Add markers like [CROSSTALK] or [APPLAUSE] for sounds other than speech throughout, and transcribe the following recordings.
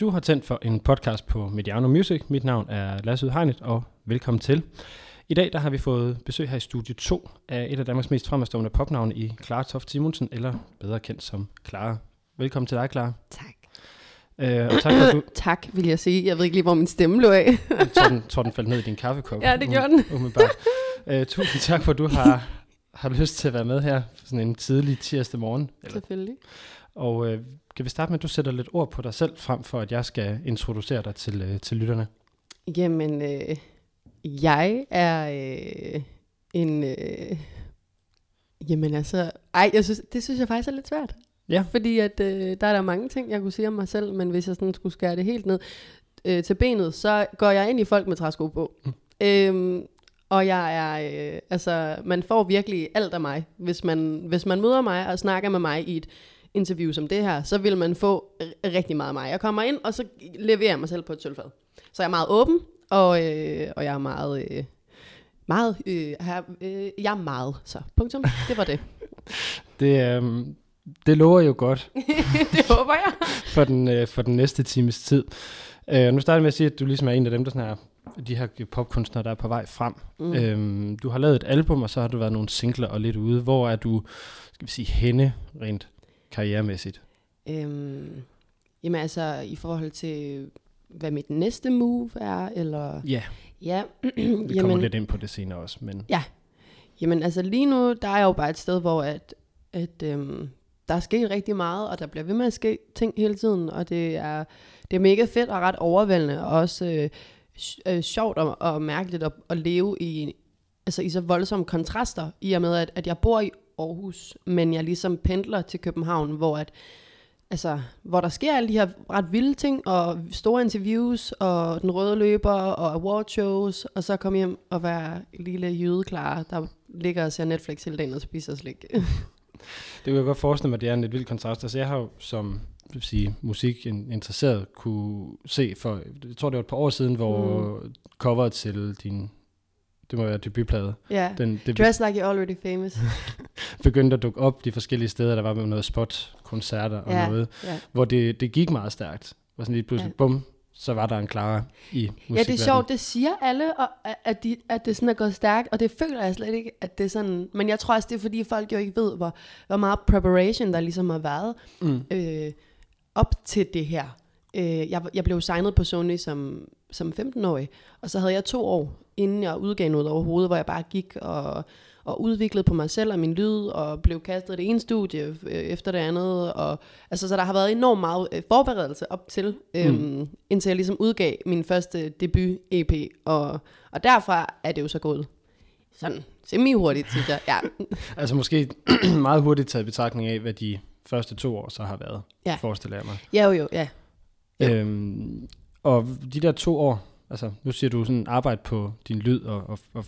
Du har tændt for en podcast på Mediano Music. Mit navn er Lasse Hegnet, og velkommen til. I dag der har vi fået besøg her i studie 2 af et af Danmarks mest fremstående popnavne i Clara Toft Simonsen, eller bedre kendt som Clara. Velkommen til dig, Clara. Tak. Øh, og tak for, du... [CLEARS THROAT] tak, vil jeg sige. Jeg ved ikke lige, hvor min stemme lå af. jeg tror, den, tror, den faldt ned i din kaffekop. Ja, det gjorde den. [LAUGHS] Umiddelbart. Øh, tusind tak for, du har, har lyst til at være med her sådan en tidlig tirsdag morgen. Eller? Selvfølgelig. Og øh, kan vi starte med, at du sætter lidt ord på dig selv, frem for at jeg skal introducere dig til, øh, til lytterne? Jamen, øh, jeg er øh, en... Øh, jamen altså... Ej, jeg synes, det synes jeg faktisk er lidt svært. Ja. Fordi at, øh, der er der mange ting, jeg kunne sige om mig selv, men hvis jeg sådan skulle skære det helt ned øh, til benet, så går jeg ind i folk med træsko på. Mm. Øhm, og jeg er, øh, altså, man får virkelig alt af mig. Hvis man, hvis man møder mig og snakker med mig i et interview som det her, så vil man få rigtig meget af mig. Jeg kommer ind, og så leverer jeg mig selv på et sølvfad. Så jeg er meget åben, og, øh, og jeg er meget... Øh, meget, øh, her, øh, jeg er meget, så punktum, det var det. [LAUGHS] det, øh, det lover jo godt. [LAUGHS] det håber jeg. for, den, øh, for den næste times tid. Øh, nu starter med at sige, at du ligesom er en af dem, der sådan er de her popkunstnere, der er på vej frem. Mm. Øhm, du har lavet et album, og så har du været nogle singler og lidt ude. Hvor er du, skal vi sige, henne rent karrieremæssigt? Øhm, jamen altså, i forhold til, hvad mit næste move er, eller... Ja, ja [CLEARS THROAT] vi kommer jamen, lidt ind på det senere også, men... Ja, jamen altså lige nu, der er jo bare et sted, hvor at, at øhm, der er sket rigtig meget, og der bliver ved med at ske ting hele tiden, og det er, det er mega fedt og ret overvældende, og også øh, øh, sjovt og, og mærkeligt at, at leve i, altså i så voldsomme kontraster, i og med, at, at jeg bor i Aarhus, men jeg ligesom pendler til København, hvor at, altså, hvor der sker alle de her ret vilde ting, og store interviews, og den røde løber, og awardshows, og så komme hjem og være lille jødeklar, der ligger og ser Netflix hele dagen og spiser slik. [LAUGHS] det kan jeg godt forestille mig, at det er en lidt vild kontrast. Altså jeg har jo som vil sige, musik interesseret kunne se for, jeg tror det var et par år siden, hvor mm. coveret til din, det må være debutplade. Ja. Den, det Dress Like You're Already Famous. [LAUGHS] begyndte at dukke op de forskellige steder, der var med noget spot, koncerter og yeah. noget, yeah. hvor det, det gik meget stærkt. Og sådan lige pludselig, yeah. bum, så var der en klar i Ja, det er sjovt, det siger alle, og, at, de, at det sådan er gået stærkt, og det føler jeg slet ikke, at det er sådan, men jeg tror også, det er fordi folk jo ikke ved, hvor, hvor meget preparation der ligesom har været mm. øh, op til det her. Øh, jeg, jeg blev signet på Sony som, som 15-årig, og så havde jeg to år, inden jeg udgav noget overhovedet, hvor jeg bare gik og og udviklet på mig selv og min lyd, og blev kastet det ene studie øh, efter det andet. Og, altså, så der har været enormt meget øh, forberedelse op til, øhm, mm. indtil jeg ligesom udgav min første debut-EP. Og, og derfra er det jo så gået sådan semi-hurtigt, synes jeg. Ja. [LAUGHS] altså måske [CLEARS THROAT] meget hurtigt taget betragtning af, hvad de første to år så har været, ja. forestiller jeg mig. Ja, jo, jo, ja. Øhm, og de der to år, altså nu siger du sådan arbejde på din lyd og, og, og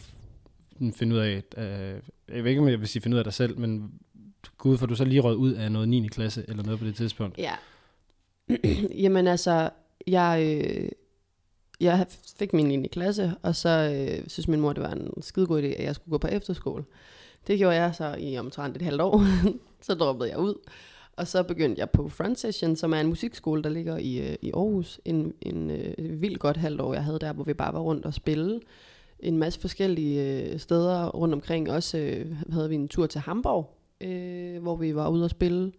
finde ud af, øh, jeg ved ikke, om jeg vil sige finde ud af dig selv, men gud, for du så lige rød ud af noget 9. klasse eller noget på det tidspunkt. Ja. [CLEARS THROAT] Jamen altså, jeg, øh, jeg fik min 9. klasse, og så øh, synes min mor, det var en skidegod idé, at jeg skulle gå på efterskole. Det gjorde jeg så i omtrent et halvt år. [LAUGHS] så droppede jeg ud. Og så begyndte jeg på Front Session, som er en musikskole, der ligger i, øh, i Aarhus. En, en øh, vildt godt halvt år, jeg havde der, hvor vi bare var rundt og spille en masse forskellige øh, steder rundt omkring. Også øh, havde vi en tur til Hamburg, øh, hvor vi var ude og spille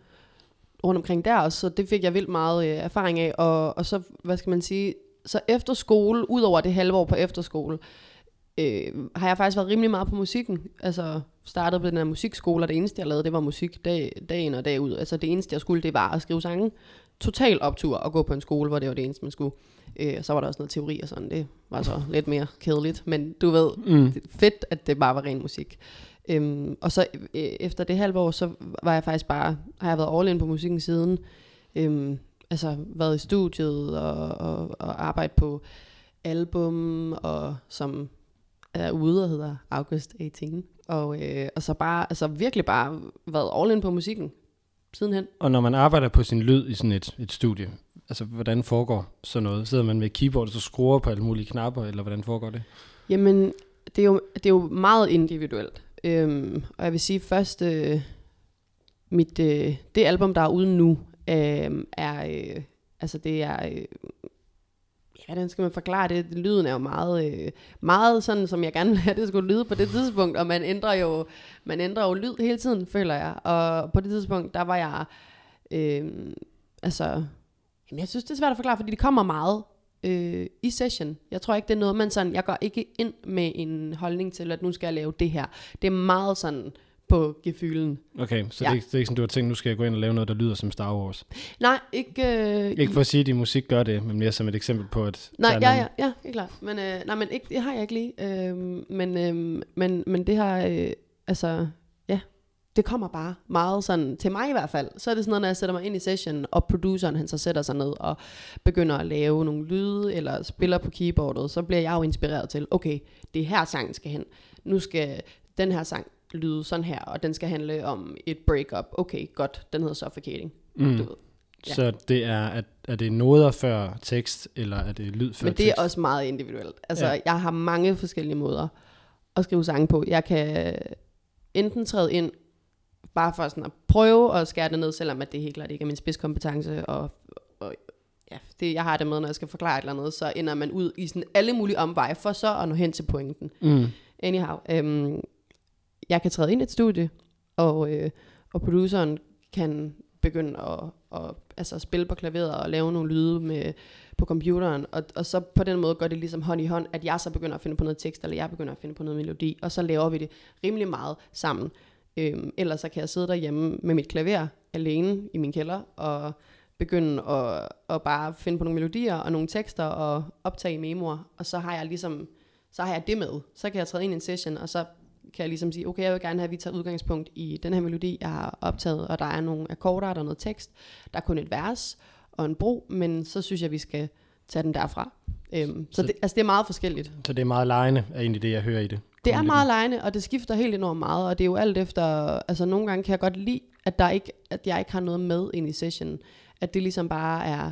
rundt omkring der. Så det fik jeg vildt meget øh, erfaring af. Og, og så, hvad skal man sige, så efter skole, ud over det halve år på efterskole, øh, har jeg faktisk været rimelig meget på musikken. Altså startede på den her musikskole, og det eneste, jeg lavede, det var musik dag, dagen og dag ud. Altså det eneste, jeg skulle, det var at skrive sange. Total optur at gå på en skole, hvor det var det eneste, man skulle. Øh, og så var der også noget teori og sådan, det var så lidt mere kedeligt, men du ved, mm. fedt, at det bare var ren musik. Øhm, og så øh, efter det halve år, så var jeg faktisk bare, har jeg været all in på musikken siden. Øhm, altså været i studiet og, og, og arbejdet på album, og som er ude og hedder August 18. Og, øh, og så bare, altså virkelig bare været all in på musikken sidenhen. Og når man arbejder på sin lyd i sådan et, et studie, altså hvordan foregår sådan noget? Sidder man med keyboard og så skruer på alle mulige knapper, eller hvordan foregår det? Jamen, det er jo, det er jo meget individuelt. Øhm, og jeg vil sige først, øh, mit, øh, det album, der er ude nu, øh, er, øh, altså det er, øh, ja, hvordan skal man forklare det? Lyden er jo meget, øh, meget sådan, som jeg gerne ville have, det skulle lyde på det tidspunkt, og man ændrer jo, man ændrer jo lyd hele tiden, føler jeg. Og på det tidspunkt, der var jeg, øh, altså, jamen jeg synes, det er svært at forklare, fordi det kommer meget øh, i session. Jeg tror ikke, det er noget, man sådan, jeg går ikke ind med en holdning til, at nu skal jeg lave det her. Det er meget sådan, på gefylen. Okay, så ja. det, er, det er ikke sådan, du har tænkt, nu skal jeg gå ind og lave noget, der lyder som Star Wars? Nej, ikke... Øh, ikke for at sige, at din musik gør det, men mere som et eksempel på, at... Nej, ja, ja, ja, helt klart. Men, øh, nej, men ikke, det har jeg ikke lige. Øh, men, øh, men, men det har... Øh, altså, ja, det kommer bare meget sådan, til mig i hvert fald, så er det sådan noget, når jeg sætter mig ind i session, og produceren han så sætter sig ned og begynder at lave nogle lyde, eller spiller på keyboardet, så bliver jeg jo inspireret til, okay, det er her sangen skal hen. Nu skal den her sang lyde sådan her, og den skal handle om et breakup. Okay, godt, den hedder Suffocating. Mm. Du ved. Ja. Så det er, at, er det noder før tekst, eller er det lyd før Men det tekst? er også meget individuelt. Altså, ja. jeg har mange forskellige måder at skrive sange på. Jeg kan enten træde ind, bare for sådan at prøve at skære det ned, selvom at det helt klart ikke er min spidskompetence, og, og ja, det, jeg har det med, når jeg skal forklare et eller andet, så ender man ud i sådan alle mulige omveje, for så at nå hen til pointen. Mm. Anyhow, øhm, jeg kan træde ind i et studie, og, øh, og produceren kan begynde at, at altså spille på klaveret og lave nogle lyde med, på computeren, og, og så på den måde går det ligesom hånd i hånd, at jeg så begynder at finde på noget tekst, eller jeg begynder at finde på noget melodi, og så laver vi det rimelig meget sammen. Øhm, ellers så kan jeg sidde derhjemme med mit klaver alene i min kælder, og begynde at, at bare finde på nogle melodier og nogle tekster og optage memoer, og så har jeg ligesom, så har jeg det med. Så kan jeg træde ind i en session, og så kan jeg ligesom sige, okay, jeg vil gerne have, at vi tager udgangspunkt i den her melodi, jeg har optaget, og der er nogle akkorder, der er noget tekst, der er kun et vers og en bro, men så synes jeg, vi skal tage den derfra. Øhm, så, så det, altså, det er meget forskelligt. Så det er meget lejende, er egentlig det, jeg hører i det. Det er meget lejende, og det skifter helt enormt meget, og det er jo alt efter, altså nogle gange kan jeg godt lide, at, der ikke, at jeg ikke har noget med ind i sessionen. At det ligesom bare er,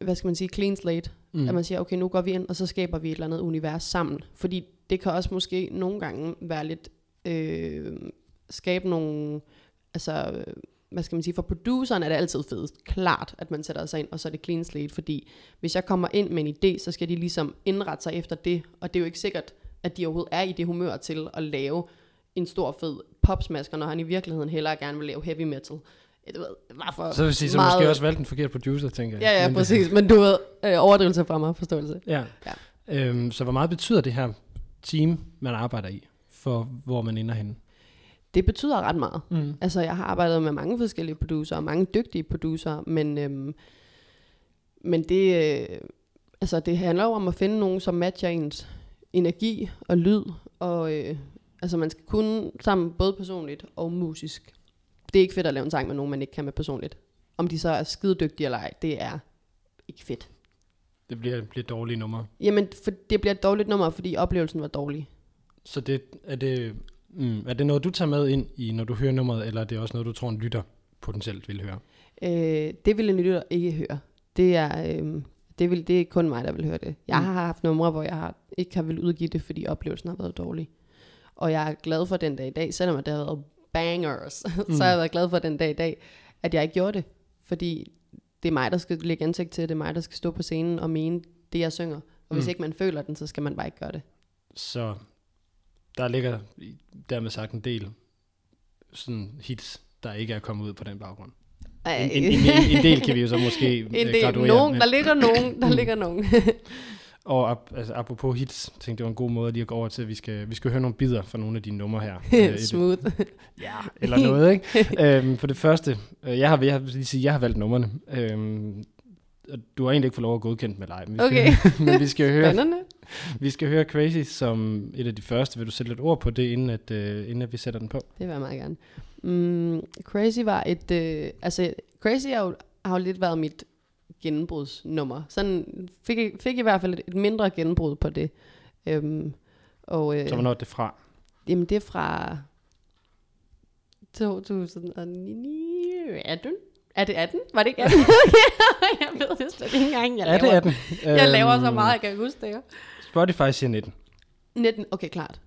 hvad skal man sige, clean slate. Mm. At man siger, okay, nu går vi ind, og så skaber vi et eller andet univers sammen. Fordi det kan også måske nogle gange være lidt, øh, skabe nogle, altså, hvad skal man sige, for produceren er det altid fedt, klart, at man sætter sig ind, og så er det clean slate, fordi hvis jeg kommer ind med en idé, så skal de ligesom indrette sig efter det, og det er jo ikke sikkert, at de overhovedet er i det humør til at lave en stor fed popsmasker, når han i virkeligheden hellere gerne vil lave heavy metal. Du ved, hvorfor så vil sige, så meget... måske også valgt en forkert producer, tænker jeg. Ja, ja, præcis. Men du ved, øh, overdrivelse fra mig, forståelse. Ja. ja. Øhm, så hvor meget betyder det her team, man arbejder i, for hvor man ender henne? Det betyder ret meget. Mm. Altså, jeg har arbejdet med mange forskellige producer, og mange dygtige producer, men, øhm, men det, øh, altså, det handler jo om at finde nogen, som matcher ens energi og lyd, og øh, altså, man skal kunne sammen både personligt og musisk. Det er ikke fedt at lave en sang med nogen, man ikke kan med personligt. Om de så er skide dygtige eller ej, det er ikke fedt. Det bliver, bliver et dårligt nummer. Jamen, for det bliver et dårligt nummer, fordi oplevelsen var dårlig. Så det, er, det, mm, er det noget, du tager med ind i, når du hører nummeret, eller er det også noget, du tror, en lytter potentielt vil høre? Øh, det vil en lytter ikke høre. Det er, øh, det, vil, det er kun mig, der vil høre det. Jeg mm. har haft numre, hvor jeg har, ikke har vil udgive det, fordi oplevelsen har været dårlig. Og jeg er glad for den dag i dag, selvom det har været bangers, [LAUGHS] mm. så har jeg været glad for den dag i dag, at jeg ikke gjorde det. Fordi det er mig, der skal lægge ansigt til, det er mig, der skal stå på scenen og mene det, jeg synger. Og hvis mm. ikke man føler den, så skal man bare ikke gøre det. Så der ligger dermed sagt en del sådan hits, der ikke er kommet ud på den baggrund. En, en, en, en del kan vi jo så måske [LAUGHS] en del, graduere. Nogen, der ligger nogen, der ligger nogen. [CLEARS THROAT] [LAUGHS] Og ap, altså, apropos hits, tænkte det var en god måde lige at gå over til, at vi skal, vi skal høre nogle bidder fra nogle af dine numre her. [LAUGHS] Øh, Smooth. ja, eller noget, ikke? [LAUGHS] øhm, for det første, øh, jeg har, jeg har, lige sige, jeg har valgt numrene. Øhm, du har egentlig ikke fået lov at godkende med dig, men vi okay. skal, [LAUGHS] men vi skal høre, vi skal høre Crazy som et af de første. Vil du sætte lidt ord på det, inden, at, uh, inden at vi sætter den på? Det vil jeg meget gerne. Mm, Crazy var et, uh, altså Crazy har jo, har jo lidt været mit gennembrudsnummer. Sådan fik, fik i hvert fald et, et mindre gennembrud på det. Øhm, og, øh, så hvornår er det fra? Jamen det er fra 2018. Er det 18? Var det ikke 18? [LAUGHS] [LAUGHS] jeg ved det slet ikke engang. Jeg er det 18? [LAUGHS] jeg laver så øhm, meget, jeg kan huske det. Spotify siger 19. 19, okay, klart.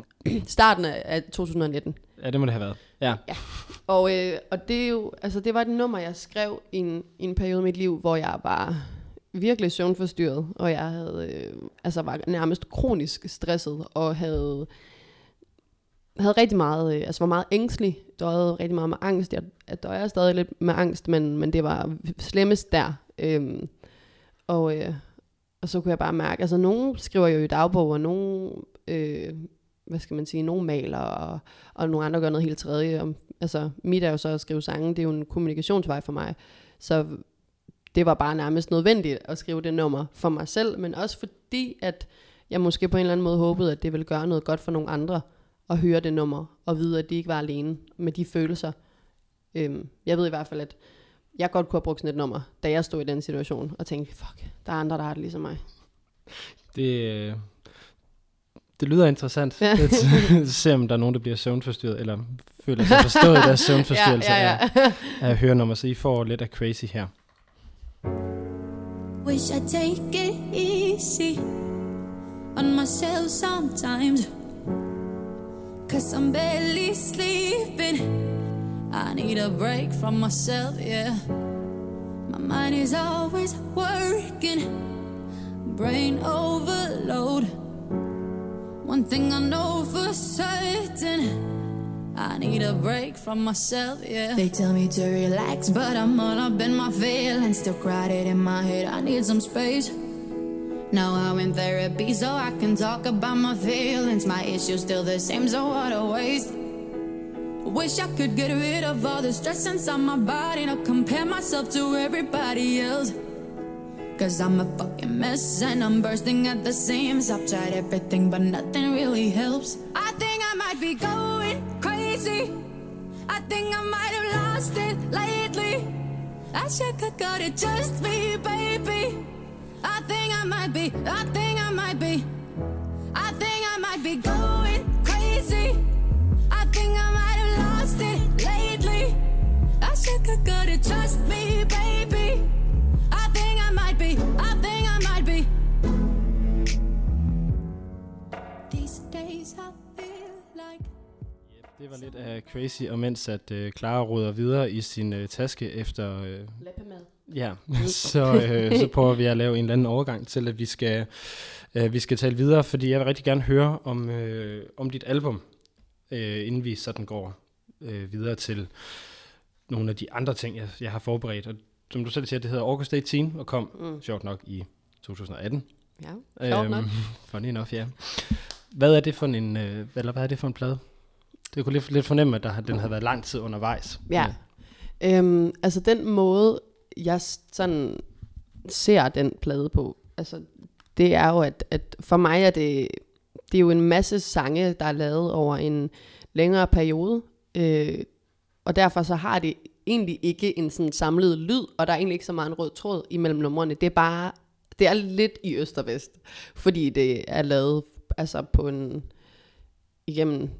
[CLEARS THROAT] Starten af 2019. ja, det må det have været. Ja. Og, øh, og det, er jo, altså, det var et nummer, jeg skrev i en, i en periode i mit liv, hvor jeg var virkelig søvnforstyrret, og jeg havde, øh, altså var nærmest kronisk stresset, og havde, havde rigtig meget, øh, altså var meget ængstelig, døjede rigtig meget med angst. Jeg, jeg døjer stadig lidt med angst, men, men det var slemmest der. Øhm, og, øh, og så kunne jeg bare mærke, altså nogen skriver jo i dagbog, og nogen, øh, hvad skal man sige, nogle maler, og, og nogle andre gør noget helt tredje. Om, altså mit er jo så at skrive sange, det er jo en kommunikationsvej for mig. Så det var bare nærmest nødvendigt at skrive det nummer for mig selv, men også fordi, at jeg måske på en eller anden måde håbede, at det ville gøre noget godt for nogle andre at høre det nummer, og vide, at de ikke var alene med de følelser. Øhm, jeg ved i hvert fald, at jeg godt kunne have brugt sådan et nummer, da jeg stod i den situation, og tænkte, fuck, der er andre, der har det ligesom mig. Det, øh, det lyder interessant. Ja. Ja. [LAUGHS] Se om der er nogen, der bliver søvnforstyrret, eller føler sig forstået i deres [LAUGHS] [LAUGHS] søvnforstyrrelse ja, ja, ja. Af, af hørenummer, så I får lidt af crazy her. Wish I'd take it easy on myself sometimes. Cause I'm barely sleeping. I need a break from myself, yeah. My mind is always working, brain overload. One thing I know for certain. I need a break from myself, yeah. They tell me to relax, but I'm all up in my feelings. Still crowded in my head, I need some space. Now I'm in therapy, so I can talk about my feelings. My issues still the same, so what a waste. Wish I could get rid of all the stress inside my body, not compare myself to everybody else. Cause I'm a fucking mess and I'm bursting at the seams. I've tried everything, but nothing really helps. I think I might be going crazy. I think I might have lost it lately. I should have got it just me, baby. I think I might be, I think I might be, I think I might be going crazy, og mens at øh, Clara råder videre i sin øh, taske efter... Øh, Læppemad. ja, [LAUGHS] så, øh, så prøver vi at lave en eller anden overgang til, at vi skal, øh, vi skal tale videre, fordi jeg vil rigtig gerne høre om, øh, om dit album, øh, inden vi sådan går øh, videre til nogle af de andre ting, jeg, jeg har forberedt. Og som du selv siger, det hedder August 18 og kom, Mm. sjovt nok, i 2018. Ja, sjovt nok. Funny enough, ja. Hvad er det for en, øh, eller hvad er det for en plade? Det kunne lidt, lidt fornemme, at der, har- den havde været lang tid undervejs. Ja. Øhm, altså den måde, jeg sådan ser den plade på, altså det er jo, at, at for mig er det, det er jo en masse sange, der er lavet over en længere periode, øh, og derfor så har det egentlig ikke en sådan samlet lyd, og der er egentlig ikke så meget en rød tråd imellem numrene. Det er bare, det er lidt i øst og vest, fordi det er lavet altså på en, igennem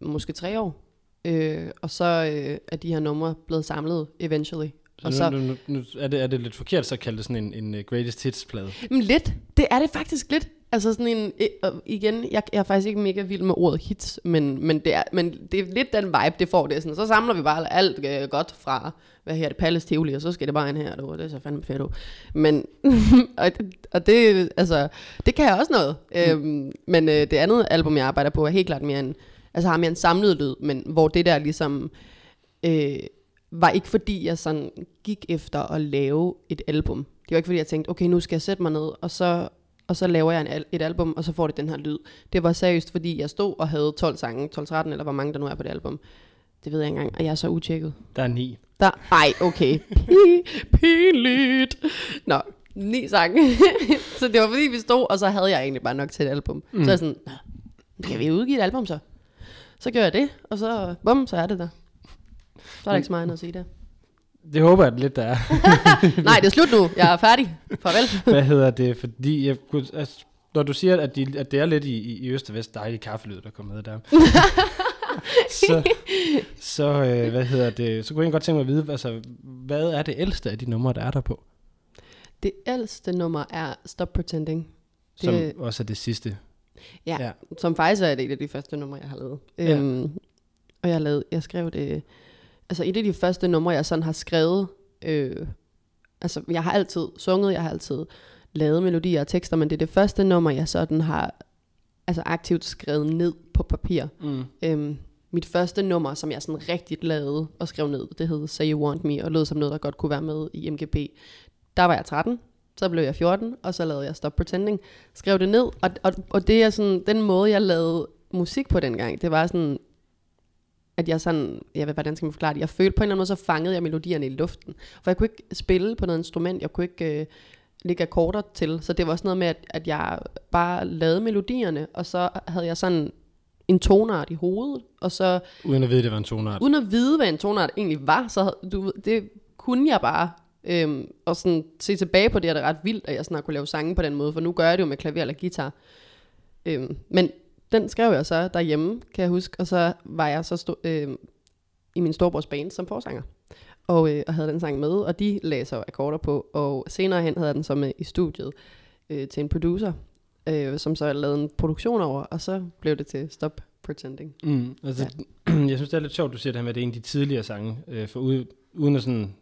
måske tre år. Øh, og så øh, er de her numre blevet samlet eventually. Og Så så, nu, nu, nu er, det, er det lidt forkert så at kalde det sådan en, en uh, greatest hits-plade. men lidt, det er det faktisk lidt. Altså sådan en, øh, igen, jeg, jeg er faktisk ikke mega vild med ordet hits, men, men, det, er, men det er lidt den vibe, det får. Det er sådan, så samler vi bare alt øh, godt fra, hvad her det, Palace Tivoli, og så skal det bare ind her, du, det er så fandme fedt ud. Men, [LAUGHS] og, og det, altså, det kan jeg også noget. Mm. Øhm, men øh, det andet album, jeg arbejder på, er helt klart mere en, altså har mere en samlet lyd, men hvor det der ligesom, øh, var ikke fordi, jeg sådan gik efter at lave et album. Det var ikke fordi, jeg tænkte, okay, nu skal jeg sætte mig ned, og så, og så laver jeg en, al- et album, og så får det den her lyd. Det var seriøst, fordi jeg stod og havde 12 sange, 12-13, eller hvor mange der nu er på det album. Det ved jeg ikke engang, og jeg er så utjekket. Der er ni. Der, ej, okay. Pi- Pinligt. Nå, ni sange. [LAUGHS] så det var fordi, vi stod, og så havde jeg egentlig bare nok til et album. Mm. Så jeg sådan, "Nå, kan vi udgive et album så? Så gør jeg det, og så, bum, så er det der. Så er der ikke så meget andet at sige der. Det håber jeg lidt, der er. [LAUGHS] Nej, det er slut nu. Jeg er færdig. Farvel. Hvad hedder det? Fordi jeg altså, når du siger, at, de, at det er lidt i, i, øst og vest, dejlig kaffelyd, der kommer med der. [LAUGHS] så, så øh, hvad hedder det? Så kunne jeg godt tænke mig at vide, altså, hvad er det ældste af de numre, der er der på? Det ældste nummer er Stop Pretending. Som Det- også er det sidste. Ja, Ja. som faktisk er et af de første numre, jeg har lavet. Ja. Øhm, og jeg, lavet, jeg skrev det... Altså et af de første numre, jeg sådan har skrevet... Øh, altså jeg har altid sunget, jeg har altid lavet melodier og tekster, men det er det første nummer, jeg sådan har altså aktivt skrevet ned på papir. Mm. Øhm, mit første nummer, som jeg sådan rigtig lavede og skrev ned, det hed Say You Want Me, og lød som noget, der godt kunne være med i MGP. Der var jeg 13, så blev jeg 14, og så lavede jeg Stop Pretending. Skrev det ned, og, og, og det er sådan, den måde, jeg lavede musik på dengang, det var sådan, at jeg sådan, jeg ved, hvordan skal man forklare det, jeg følte på en eller anden måde, så fangede jeg melodierne i luften. For jeg kunne ikke spille på noget instrument, jeg kunne ikke øh, lægge akkorder til, så det var sådan noget med, at, at jeg bare lavede melodierne, og så havde jeg sådan en tonart i hovedet, og så Uden at vide, det var en tonart. uden at vide, hvad en tonart egentlig var, så havde- du, det kunne jeg bare. Øhm, og sådan se tilbage på det, er det ret vildt, at jeg sådan har kunne lave sange på den måde, for nu gør jeg det jo med klaver eller guitar. Øhm, men den skrev jeg så derhjemme, kan jeg huske, og så var jeg så sto- øhm, i min storebrors band som forsanger. Og, øh, og havde den sang med, og de lagde så akkorder på, og senere hen havde jeg den så med i studiet øh, til en producer, øh, som så lavede en produktion over, og så blev det til Stop Pretending. Mm, altså, [CLEARS THROAT] jeg synes, det er lidt sjovt, du siger det her med, at det er en af de tidligere sange. Øh, for ude, uden at sådan...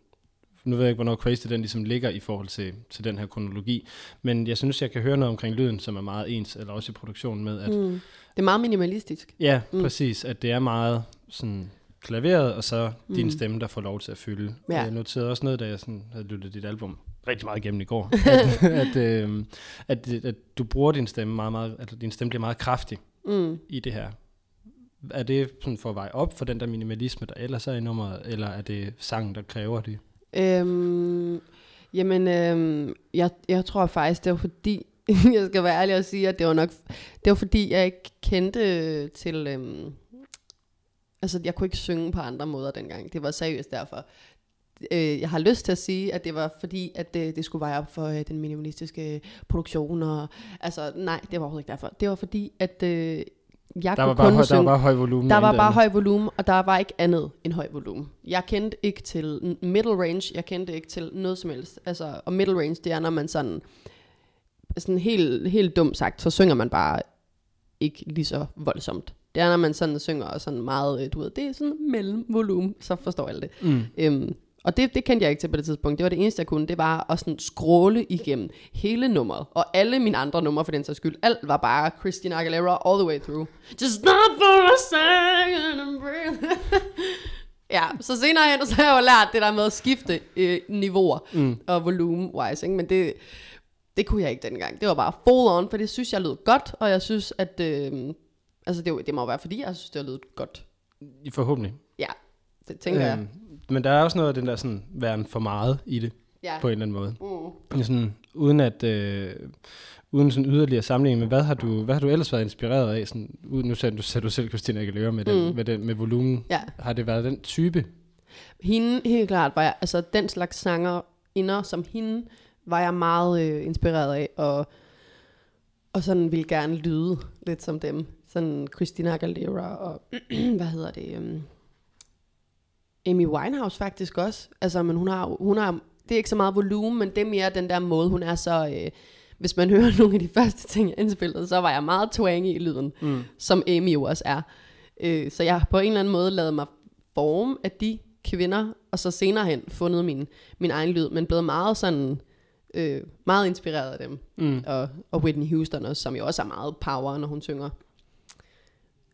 Nu ved jeg ikke, hvornår Crazy den ligesom ligger i forhold til, til den her kronologi. Men jeg synes, jeg kan høre noget omkring lyden, som er meget ens, eller også i produktionen med, at Mm. Det er meget minimalistisk. Ja, Mm. præcis. At det er meget sådan klaveret, og så mm. din Mm. stemme, der får lov til at fylde. Ja. Jeg noterede også noget, da jeg sådan havde lyttet dit album rigtig meget igennem i går, [LAUGHS] at, at, øh, at, at du bruger din stemme meget, meget, at din stemme bliver meget kraftig Mm. i det her. Er det sådan for at veje op for den der minimalisme, der ellers er i nummeret, eller er det sangen, der kræver det? Øhm, jamen, øhm, jeg, jeg tror faktisk, det var fordi, [LAUGHS] jeg skal være ærlig og sige, at det var nok, det var fordi, jeg ikke kendte til, øhm, altså jeg kunne ikke synge på andre måder dengang. Det var seriøst derfor. Øh, jeg har lyst til at sige, at det var fordi, at det, det skulle veje op for øh, den minimalistiske produktion. Og, altså, nej, det var overhovedet ikke derfor. Det var fordi, at øh, jeg Der kunne var, bare kun høj, der synge... var bare høj volumen. Der og var bare andet. høj volumen, og der var ikke andet end høj volumen. Jeg kendte ikke til middle range, jeg kendte ikke til noget som helst. Altså, og middle range, det er, når man sådan, sådan helt, helt dumt sagt, så synger man bare ikke lige så voldsomt. Det er, når man sådan synger sådan meget, øh, du ved, det er sådan mellem volumen, så forstår alle det. Mm. Øhm, og det, det kendte jeg ikke til på det tidspunkt. Det var det eneste, jeg kunne. Det var at sådan scrolle igennem hele nummeret. Og alle mine andre numre for den sags skyld. Alt var bare Christina Aguilera all the way through. Just stop for a second ja, så senere hen, så har jeg jo lært det der med at skifte øh, niveauer Mm. og volume-wise. Ikke? Men det, det kunne jeg ikke dengang. Det var bare full on, for det synes jeg lød godt. Og jeg synes, at... Øh, altså, det, det må være, fordi jeg synes, det har lydet godt. Forhåbentlig. Ja, det tænker jeg. Men der er også noget af den der sådan, væren for meget i det, Ja. på en eller anden måde. Mm. sådan, uden at øh, uden sådan yderligere sammenligning, men hvad har du hvad har du ellers været inspireret af sådan uden, nu sagde du, sagde du selv Christina Aguilera med den, Mm. med den med volumen. Ja. Har det været den type? Hende, helt klart, var jeg, altså den slags sanger inder som hende, var jeg meget øh, inspireret af, og, og sådan ville gerne lyde lidt som dem. Sådan Christina Aguilera og, [CLEARS THROAT] hvad hedder det, um, Amy Winehouse faktisk også. Altså, men hun har, hun har, det er ikke så meget volumen, men det er mere den der måde, hun er så, øh, hvis man [LAUGHS] hører nogle af de første ting, jeg indspillede, så var jeg meget twangy i lyden Mm. som Amy jo også er. Øh, så jeg har på en eller anden måde lavet mig forme af de kvinder, og så senere hen fundet min, min egen lyd, men blevet meget sådan, øh, meget inspireret af dem. Mm. Og, og Whitney Houston også, som jo også er meget power, når hun synger.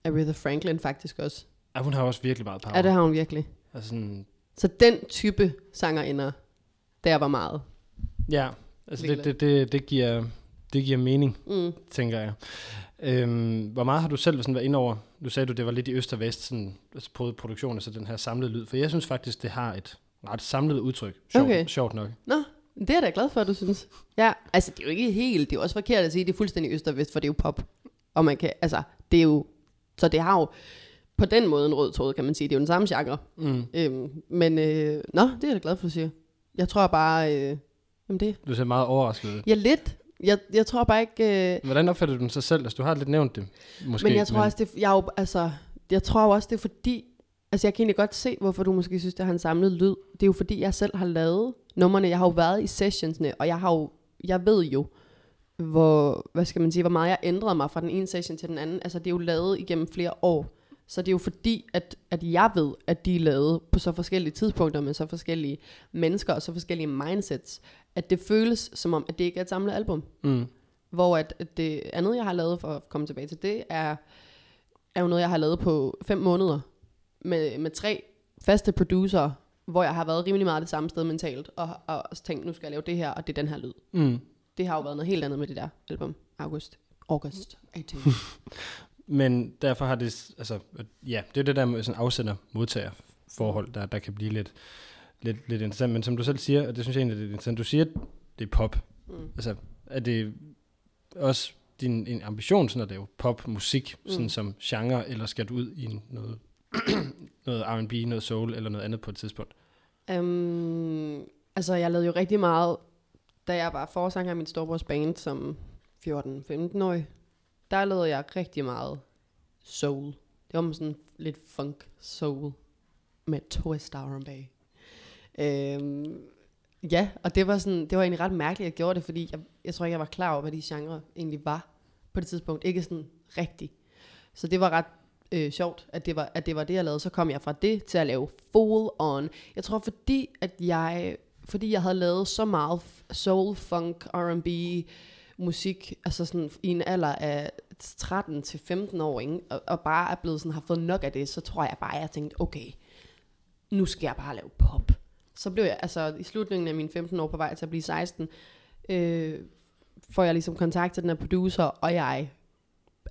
Aretha Franklin faktisk også. Ja, hun har også virkelig meget power. Ja, det har hun virkelig. Altså sådan, Så den type sangerinder, der var meget. ja, altså det, det, det, det, giver, det giver mening, Mm. tænker jeg. Øhm, hvor meget har du selv sådan været ind over? Du sagde, du det var lidt i øst og vest, sådan, altså på produktionen, altså den her samlede lyd. For jeg synes faktisk, det har et ret samlet udtryk. Sjovt, Okay. sjovt nok. Nå, det er jeg da glad for, at du synes. Ja, altså det er jo ikke helt, det er jo også forkert at sige, det er fuldstændig øst og vest, for det er jo pop. Og man kan, altså, det er jo, så det har jo på den måde en rød tråd, kan man sige. Det er jo den samme genre. Mm. Øhm, men, øh, nå, det er jeg da glad for, at du siger. Jeg tror bare, øh, jamen det, Du ser meget overrasket ud. ja lidt. Jeg, jeg tror bare ikke, øh, Hvordan opfatter du den så selv? Altså, du har lidt nævnt det, måske. men jeg tror også, det, jeg, er jo, altså, jeg tror også, det er fordi, altså jeg kan egentlig godt se, hvorfor du måske synes, det har en samlet lyd. Det er jo fordi, jeg selv har lavet numrene. Jeg har jo været i sessionsne, og jeg har jo, jeg ved jo, hvor, hvad skal man sige, hvor meget jeg ændrede mig fra den ene session til den anden. Altså det er jo lavet igennem flere år. Så det er jo fordi, at, at jeg ved, at de er lavet på så forskellige tidspunkter med så forskellige mennesker og så forskellige mindsets, at det føles som om, at det ikke er et samlet album. Mm. Hvor at, at det andet, jeg har lavet, for at komme tilbage til det, er, er jo noget, jeg har lavet på fem måneder med, med tre faste producer, hvor jeg har været rimelig meget det samme sted mentalt, og, og, og tænkt, nu skal jeg lave det her, og det er den her lyd. Mm. Det har jo været noget helt andet med det der album, August. August 18. [LAUGHS] Men derfor har det, altså, ja, det er det der med sådan afsender-modtager forhold, der, der kan blive lidt, lidt, lidt interessant. Men som du selv siger, og det synes jeg egentlig er lidt interessant, du siger, at det er pop. Mm. Altså, er det også din en ambition, sådan at lave pop-musik, mm. sådan som genre, eller skal du ud i noget, [CLEARS THROAT] noget R&B, noget soul, eller noget andet på et tidspunkt? Um, altså, jeg lavede jo rigtig meget, da jeg var forsanger af min storebrors band som 14-15-årig. Der lavede jeg rigtig meget soul. Det var sådan lidt funk soul med twist R&B. Um, øhm, ja, og det var, sådan, det var egentlig ret mærkeligt, at jeg gjorde det, fordi jeg, jeg tror ikke, jeg var klar over, hvad de genre egentlig var på det tidspunkt. Ikke sådan rigtigt. Så det var ret øh, sjovt, at det, var, at det var det, jeg lavede. Så kom jeg fra det til at lave full on. Jeg tror, fordi at jeg, fordi jeg havde lavet så meget soul, funk, R&B, musik, altså sådan i en alder af 13 til 15 år, ikke? Og, og bare er blevet sådan, har fået nok af det, så tror jeg bare, at jeg tænkte, okay, nu skal jeg bare lave pop. Så blev jeg, altså i slutningen af mine 15 år på vej til at blive 16, øh, får jeg ligesom kontakt til den her producer, og jeg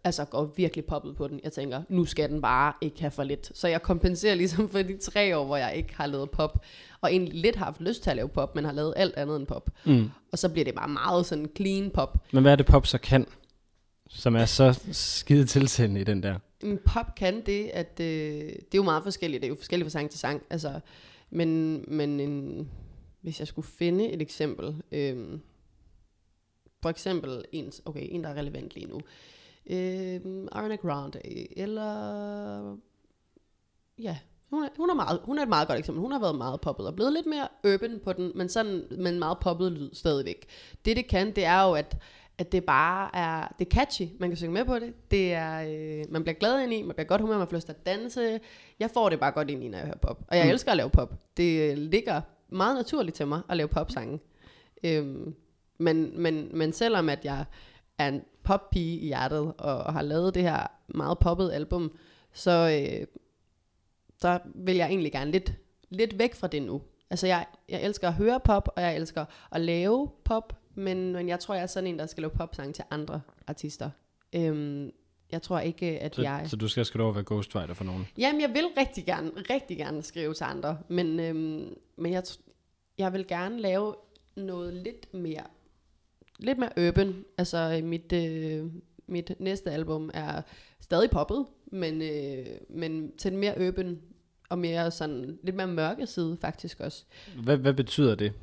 altså går virkelig poppet på den. Jeg tænker, nu skal den bare ikke have for lidt. Så jeg kompenserer ligesom for de tre år, hvor jeg ikke har lavet pop, og egentlig lidt har haft lyst til at lave pop, men har lavet alt andet end pop. Mm. Og så bliver det bare meget sådan clean pop. Men hvad er det pop så kan, som er så skide tilsættende i den der? En pop kan det, at øh, det er jo meget forskelligt. Det er jo forskelligt fra sang til sang. Altså, men men en, hvis jeg skulle finde et eksempel, øh, for eksempel en, okay, en, der er relevant lige nu, øh, Ariana Grande, eller ja, hun er, hun, er meget, hun er et meget godt eksempel. Hun har været meget poppet og blevet lidt mere urban på den, men sådan men meget poppet lyd stadigvæk. Det det kan, det er jo, at, at det bare er, det er catchy, man kan synge med på det. Det er, øh, man bliver glad ind i, man bliver godt humør, man får lyst til at danse. Jeg får det bare godt ind i, når jeg hører pop. Og jeg Mm. elsker at lave pop. Det ligger meget naturligt til mig at lave popsange. Øhm, men, men, men selvom at jeg er en poppige i hjertet, og, og har lavet det her meget poppet album, så, øh, så vil jeg egentlig gerne lidt, lidt væk fra det nu. Altså jeg, jeg elsker at høre pop, og jeg elsker at lave pop, men, men jeg tror, jeg er sådan en, der skal lave popsange til andre artister. Øhm, jeg tror ikke, at Så, jeg... så du skal skrive over at være ghostwriter for nogen? Jamen, jeg vil rigtig gerne, rigtig gerne skrive til andre, men, øhm, men jeg, jeg vil gerne lave noget lidt mere, lidt mere urban. Altså, mit, øh, mit næste album er stadig poppet, men, øh, men til en mere urban og mere sådan, lidt mere mørke side faktisk også. Hvad, hvad betyder det?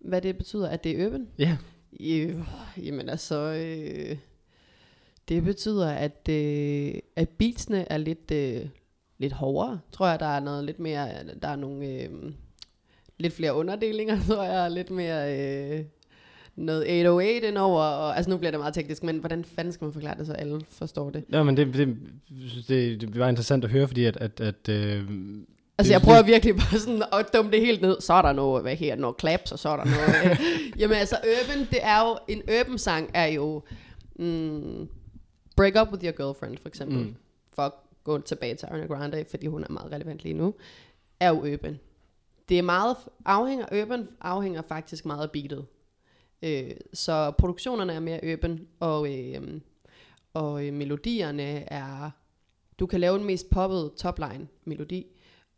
Hvad det betyder, at det er urban? Ja. Øh, jamen altså, øh, det betyder, at, øh, at beatsene er lidt, øh, lidt hårdere. Tror jeg, der er noget lidt mere, der er nogle øh, lidt flere underdelinger, [LAUGHS] tror jeg, lidt mere øh, noget 808 indover. Og, altså nu bliver det meget teknisk, men hvordan fanden skal man forklare det, så alle forstår det? Ja, men det, det, det, det var interessant at høre, fordi at, at, at øh, Altså jeg prøver virkelig bare sådan at dumme det helt ned. Så er der noget, hvad her, noget claps, og så er der noget. [LAUGHS] jamen altså urban, det er jo, en urban sang er jo, mm, break up with your girlfriend for eksempel. Mm. For at gå tilbage til Ariana Grande, fordi hun er meget relevant lige nu, er jo urban. Det er meget, afhænger, urban afhænger faktisk meget af beatet. Øh, så produktionerne er mere urban, og, øh, og øh, melodierne er, du kan lave den mest poppede topline melodi,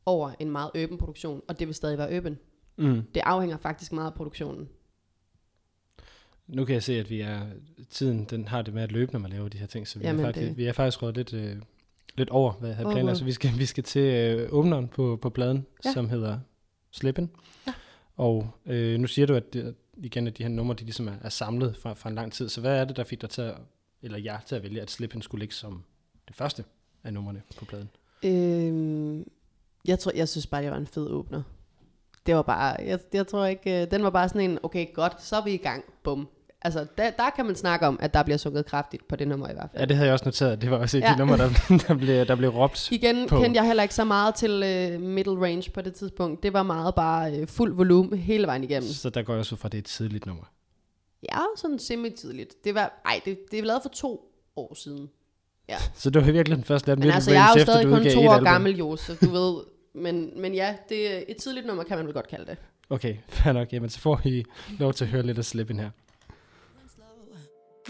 over en meget urban produktion, og det vil stadig være urban. mm. Det afhænger faktisk meget af produktionen. Nu kan jeg se, at vi er, tiden den har det med at løbe, når man laver de her ting, så vi, Jamen, er, faktisk, det- vi er faktisk råd lidt, øh, lidt over, hvad jeg havde planlagt. Så vi skal, vi skal til øh, åbneren på, på pladen. Ja. som hedder Slippen. Ja. Og øh, nu siger du, at det, igen, at de her numre, de ligesom er, er samlet fra, fra en lang tid. Så hvad er det, der fik dig til at, eller jer til at vælge, at Slippen skulle ligge som det første af numrene på pladen? Øhm, jeg tror, jeg synes bare, det var en fed åbner. Det var bare, jeg, jeg tror ikke, øh, den var bare sådan en, okay, godt, så er vi i gang, bum. Altså, der, der kan man snakke om, at der bliver sunget kraftigt på det nummer i hvert fald. Ja, det havde jeg også noteret. Det var også et af Ja. de numre, der, [LAUGHS] der, blev, der blev råbt. Igen på. kendte jeg heller ikke så meget til øh, middle range på det tidspunkt. Det var meget bare øh, fuld volumen hele vejen igennem. Så der går jeg også ud fra, det er et tidligt nummer. Ja, sådan semi-tidligt. Det var, ej, det, det er lavet for to år siden. [LAUGHS] Så det var virkelig den første, der Men altså, jeg er jo efter, stadig kun to år gammel, jo, så du ved... Men, men ja, det er et tidligt nummer, kan man vel godt kalde det. Okay, fair nok. Jamen, så får I lov til at høre lidt af Slip In her.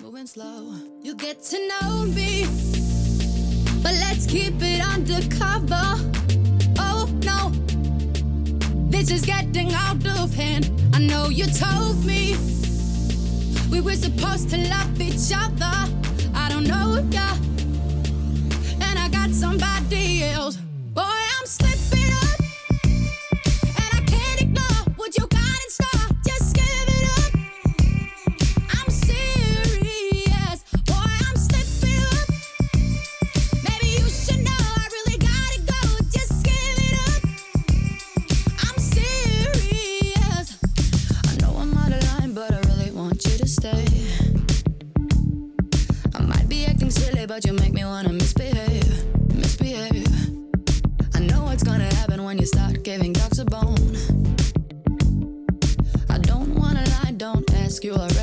Moving slow, you get to know me. But let's keep it undercover. Oh no, this is getting out of hand. I know you told me we were supposed to love each other. I don't know ya, and I got somebody else. Boy, I'm slipping but you make me wanna misbehave, misbehave. I know what's gonna happen when you start giving dogs a bone. I don't wanna lie, don't ask, you already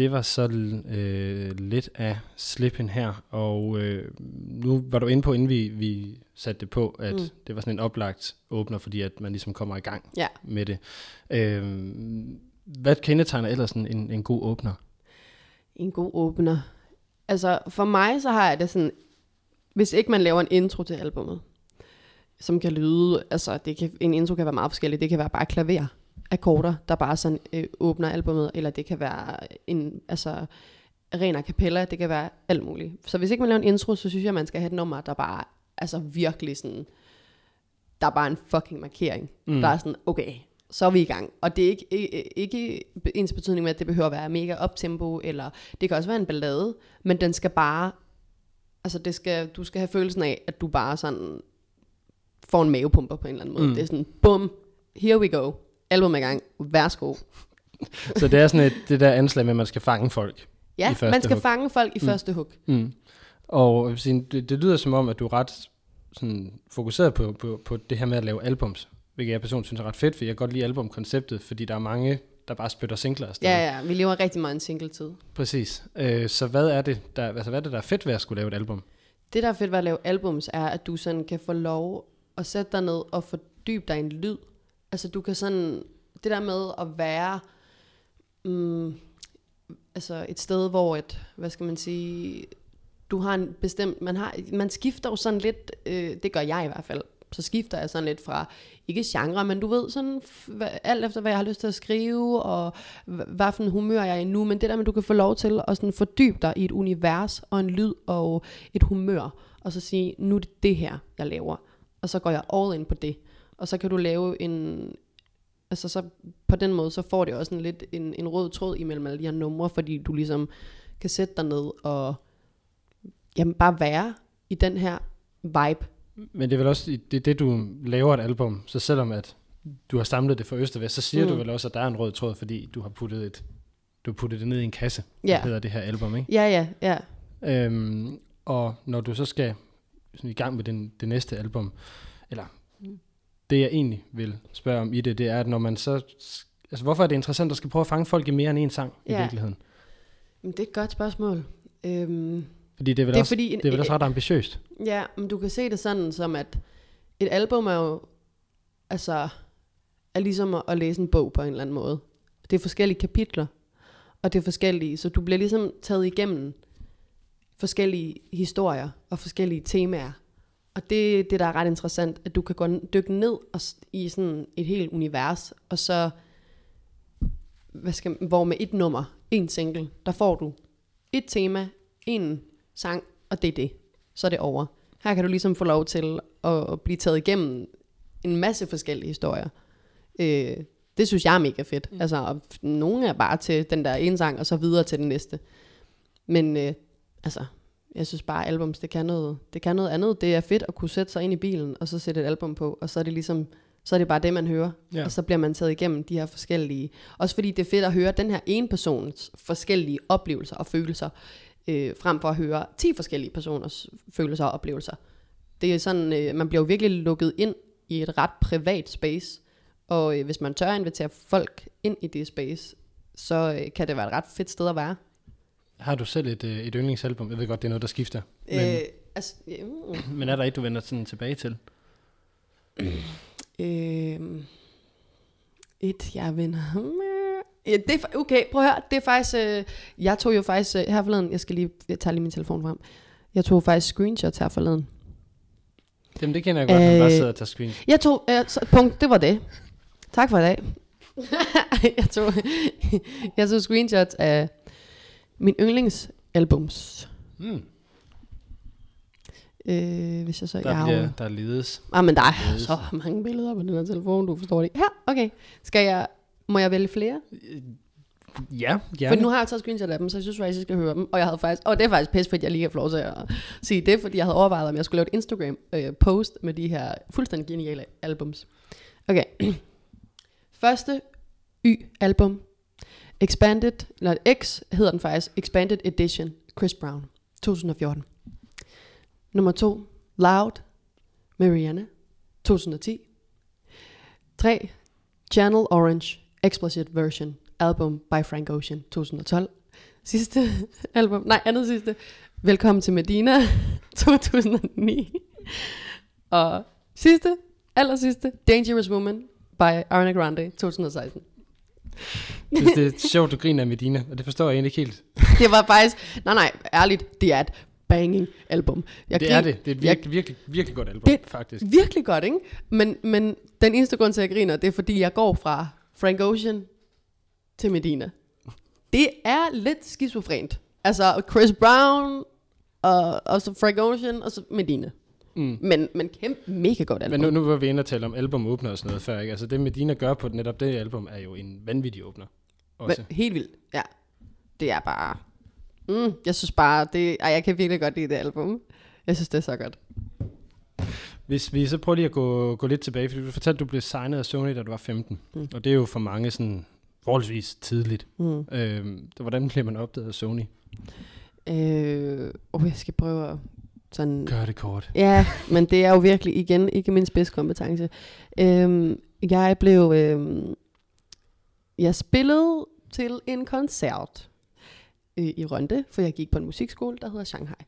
det var så øh, lidt af Slip In her, og øh, nu var du inde på, inden vi, vi satte det på, at mm. Det var sådan en oplagt åbner, fordi at man ligesom kommer i gang Ja. med det. Øh, hvad kendetegner ellers en, en, en god åbner? En god åbner. Altså, for mig så har jeg det sådan, hvis ikke man laver en intro til albummet, som kan lyde, altså det kan, en intro kan være meget forskellig, det kan være bare klaver, akkorder, der bare sådan øh, åbner albummet, eller det kan være en, altså ren a cappella, det kan være alt muligt. Så hvis ikke man laver en intro, så synes jeg, man skal have et nummer, der bare, altså virkelig sådan, der er bare en fucking markering. Mm. Der er sådan, okay, så er vi i gang. Og det er ikke, ikke, ikke ens betydning med, at det behøver at være mega optempo, eller det kan også være en ballade, men den skal bare, altså det skal, du skal have følelsen af, at du bare sådan får en mavepumper på en eller anden måde. Mm. Det er sådan, bum, here we go. Album i gang, værsgo. Så det er sådan et, det der anslag med, at man skal fange folk. Ja, I første man skal hug. fange folk i Mm. første hug. Mm. Og det, det lyder som om, at du er ret sådan, fokuseret på, på, på det her med at lave albums, hvilket jeg personligt synes er ret fedt, for jeg kan godt lide albumkonceptet, fordi der er mange, der bare spytter singler afsted. Ja, ja, vi lever rigtig meget en single-tid. Præcis. Øh, så hvad er, det, der, altså, hvad er det, der er fedt ved at skulle lave et album? Det, der er fedt ved at lave albums, er, at du sådan kan få lov at sætte dig ned og fordybe dig i en lyd. Altså, du kan sådan... Det der med at være... Mm, altså, et sted, hvor et... Hvad skal man sige... Du har en bestemt... Man, har, man skifter jo sådan lidt... Øh, det gør jeg i hvert fald. Så skifter jeg sådan lidt fra... Ikke genre, men du ved sådan... alt efter, hvad jeg har lyst til at skrive, og hvad for en humør jeg er i nu. Men det der med, at du kan få lov til at sådan fordybe dig i et univers, og en lyd, og et humør, og så sige, nu er det det her, jeg laver. Og så går jeg all in på det. Og så kan du lave en... Altså så på den måde, så får det også en lidt en, en rød tråd imellem alle de her numre, fordi du ligesom kan sætte dig ned og jamen bare være i den her vibe. Men det er vel også det, det du laver et album, så selvom at du har samlet det fra øst og vest, så siger mm. Du vel også, at der er en rød tråd, fordi du har puttet, et, du har puttet det ned i en kasse, Ja. der hedder det her album, ikke? Ja, ja, ja. Øhm, og når du så skal sådan i gang med den, det næste album, eller det jeg egentlig vil spørge om i det, det er, at når man så... Altså, hvorfor er det interessant at skal prøve at fange folk i mere end en sang i Ja. virkeligheden? Men det er et godt spørgsmål. Øhm, Fordi det er vel, det er også, fordi... det er vel også ret ambitiøst. Ja, men du kan se det sådan som, at et album er jo, altså, er ligesom at, at læse en bog på en eller anden måde. Det er forskellige kapitler, og det er forskellige, så du bliver ligesom taget igennem forskellige historier og forskellige temaer. Og det er det, der er ret interessant, at du kan gå dykke ned og, i sådan et helt univers, og så, hvad skal, hvor med et nummer, en single, der får du et tema, en sang, og det er det. Så er det over. Her kan du ligesom få lov til at, blive taget igennem en masse forskellige historier. Øh, det Det synes jeg er mega fedt. Mm. Altså, og nogle er bare til den der ene sang, og så videre til den næste. Men øh, altså, jeg synes bare, albums, det kan, noget, det kan noget andet. Det er fedt at kunne sætte sig ind i bilen, og så sætte et album på, og så er det ligesom, så er det bare det, man hører. Ja. Og så bliver man taget igennem de her forskellige, også fordi det er fedt at høre den her ene persons forskellige oplevelser og følelser, øh, frem for at høre 10 forskellige personers følelser og oplevelser. Det er sådan, øh, man bliver jo virkelig lukket ind i et ret privat space, og øh, hvis man tør at invitere folk ind i det space, så øh, kan det være et ret fedt sted at være. Har du selv et, øh, et yndlingsalbum? Jeg ved godt, det er noget, der skifter. Men, Men, øh, altså, ja, mm, men er der et, du vender sådan tilbage til? [CLEARS THROAT] øh, et, jeg vinder. Ja, det er, okay, prøv at høre. Det er faktisk, øh, jeg tog jo faktisk øh, her forleden, jeg skal lige, jeg tager lige min telefon frem. Jeg tog faktisk screenshots her forleden. Jamen, det kender jeg godt, øh, man bare Øh, sidder og tager screen. Jeg tog, øh, så, punkt, det var det. Tak for i dag. [LAUGHS] [LAUGHS] jeg, tog, [LAUGHS] jeg tog screenshots af min yndlingsalbums. Mm. Øh, hvis jeg så... Der, jeg har bliver, jo- der ledes. Ah, men der er Yes. så mange billeder på den her telefon, du forstår det. Ja, okay. Skal jeg... Må jeg vælge flere? Ja, For gerne. nu har jeg taget screenshot af dem, så jeg synes faktisk, jeg skal høre dem. Og jeg havde faktisk... Og det er faktisk pisse fedt, jeg lige kan få lov til at sige det, fordi jeg havde overvejet, om jeg skulle lave et Instagram-post med de her fuldstændig geniale albums. Okay. [CLEARS THROAT] Første Y-album. Expanded, eller X hedder den faktisk, Expanded Edition, Chris Brown, 2014. Nummer 2, Loud, med Rihanna, 2010. 3. Channel Orange, Explicit Version, album by Frank Ocean, 2012. Sidste [LAUGHS] album, nej, andet sidste, Velkommen til Medina, [LAUGHS] 2009. Og sidste, aller sidste, Dangerous Woman, by Ariana Grande, 2016. Jeg synes, det er sjovt, du griner af Medina, og det forstår jeg egentlig ikke helt. Det var faktisk, nej nej, ærligt, det er et banging album. Jeg det grin- er det. Det er et virkelig, virkelig, virkelig godt album, Det- faktisk. Virkelig godt, ikke? Men, men den eneste grund til, at jeg griner, det er, fordi jeg går fra Frank Ocean til Medina. Det er lidt skizofrent. Altså Chris Brown, og, og så Frank Ocean, og så Medina. Mm. Men, men kæmpe, mega godt album. Men nu, nu var vi inde og tale om albumåbner og sådan noget før, ikke? Altså det Medina gør på netop det album, er jo en vanvittig åbner. Også. Men, helt vildt, ja. Det er bare... Mm, jeg synes bare, det, ej, jeg kan virkelig godt lide det album. Jeg synes, det er så godt. Hvis vi så prøver lige at gå, gå lidt tilbage, fordi du fortalte, at du blev signet af Sony, da du var 15. Mm. Og det er jo for mange sådan forholdsvis tidligt. Mm. Så hvordan bliver man opdaget af Sony? Øh, oh, jeg skal prøve at sådan... Gør det kort. Ja, men det er jo virkelig igen ikke min spidskompetence. Øhm, jeg blev... Øhm, jeg spillede til en koncert øh, i Rønde, for jeg gik på en musikskole, der hedder Shanghai.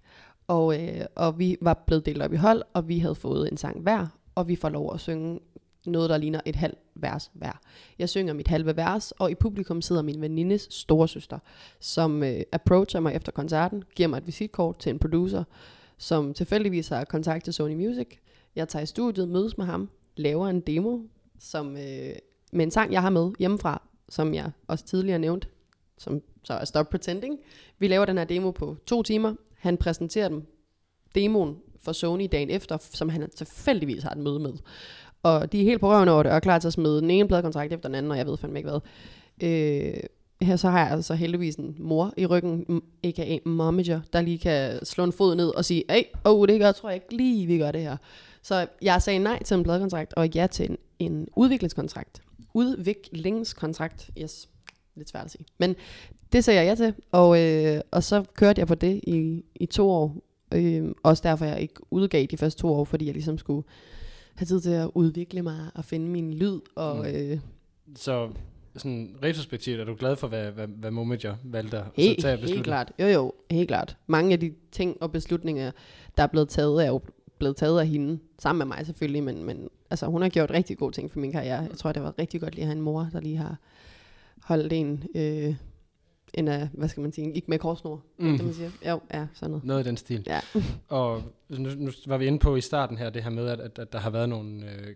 Og, øh, og vi var blevet delt op i hold, og vi havde fået en sang hver, og vi får lov at synge noget, der ligner et halvt vers hver. Jeg synger mit halve vers, og i publikum sidder min venindes storesøster, som øh, approacher mig efter koncerten, giver mig et visitkort til en producer, som tilfældigvis har kontakt til Sony Music. Jeg tager i studiet, mødes med ham, laver en demo som, øh, med en sang, jeg har med hjemmefra, som jeg også tidligere nævnt, som så er Stop Pretending. Vi laver den her demo på to timer. Han præsenterer dem, demoen for Sony dagen efter, som han tilfældigvis har et møde med. Og de er helt på røven over det, og er klar til at smide den ene pladekontrakt efter den anden, og jeg ved fandme ikke hvad. Øh, her så har jeg altså heldigvis en mor i ryggen, m- a.k.a. momager, der lige kan slå en fod ned og sige, hey, oh, det gør, tror jeg ikke lige, vi gør det her. Så jeg sagde nej til en pladekontrakt, og ja til en, en udviklingskontrakt. Udviklingskontrakt, yes, lidt svært at sige. Men det sagde jeg ja til, og, øh, og så kørte jeg på det i, i to år. Øh, også derfor jeg ikke udgav de første to år, fordi jeg ligesom skulle have tid til at udvikle mig og finde min lyd. Og, Mm. øh, Så sådan retrospektivt, er du glad for, hvad, hvad, hvad Momager valgte at Helt, tage helt klart. Jo, jo, helt klart. Mange af de ting og beslutninger, der er blevet taget, er jo blevet taget af hende. Sammen med mig selvfølgelig, men, men altså, hun har gjort rigtig gode ting for min karriere. Jeg tror, det var rigtig godt lige at have en mor, der lige har holdt en, øh, en af, hvad skal man sige, ikke med korsnor, mm. Mm. det man siger. Jo, ja, sådan noget. Noget i den stil. Ja. [LAUGHS] Og nu, nu var vi inde på i starten her, det her med, at, at, at der har været nogle... Øh,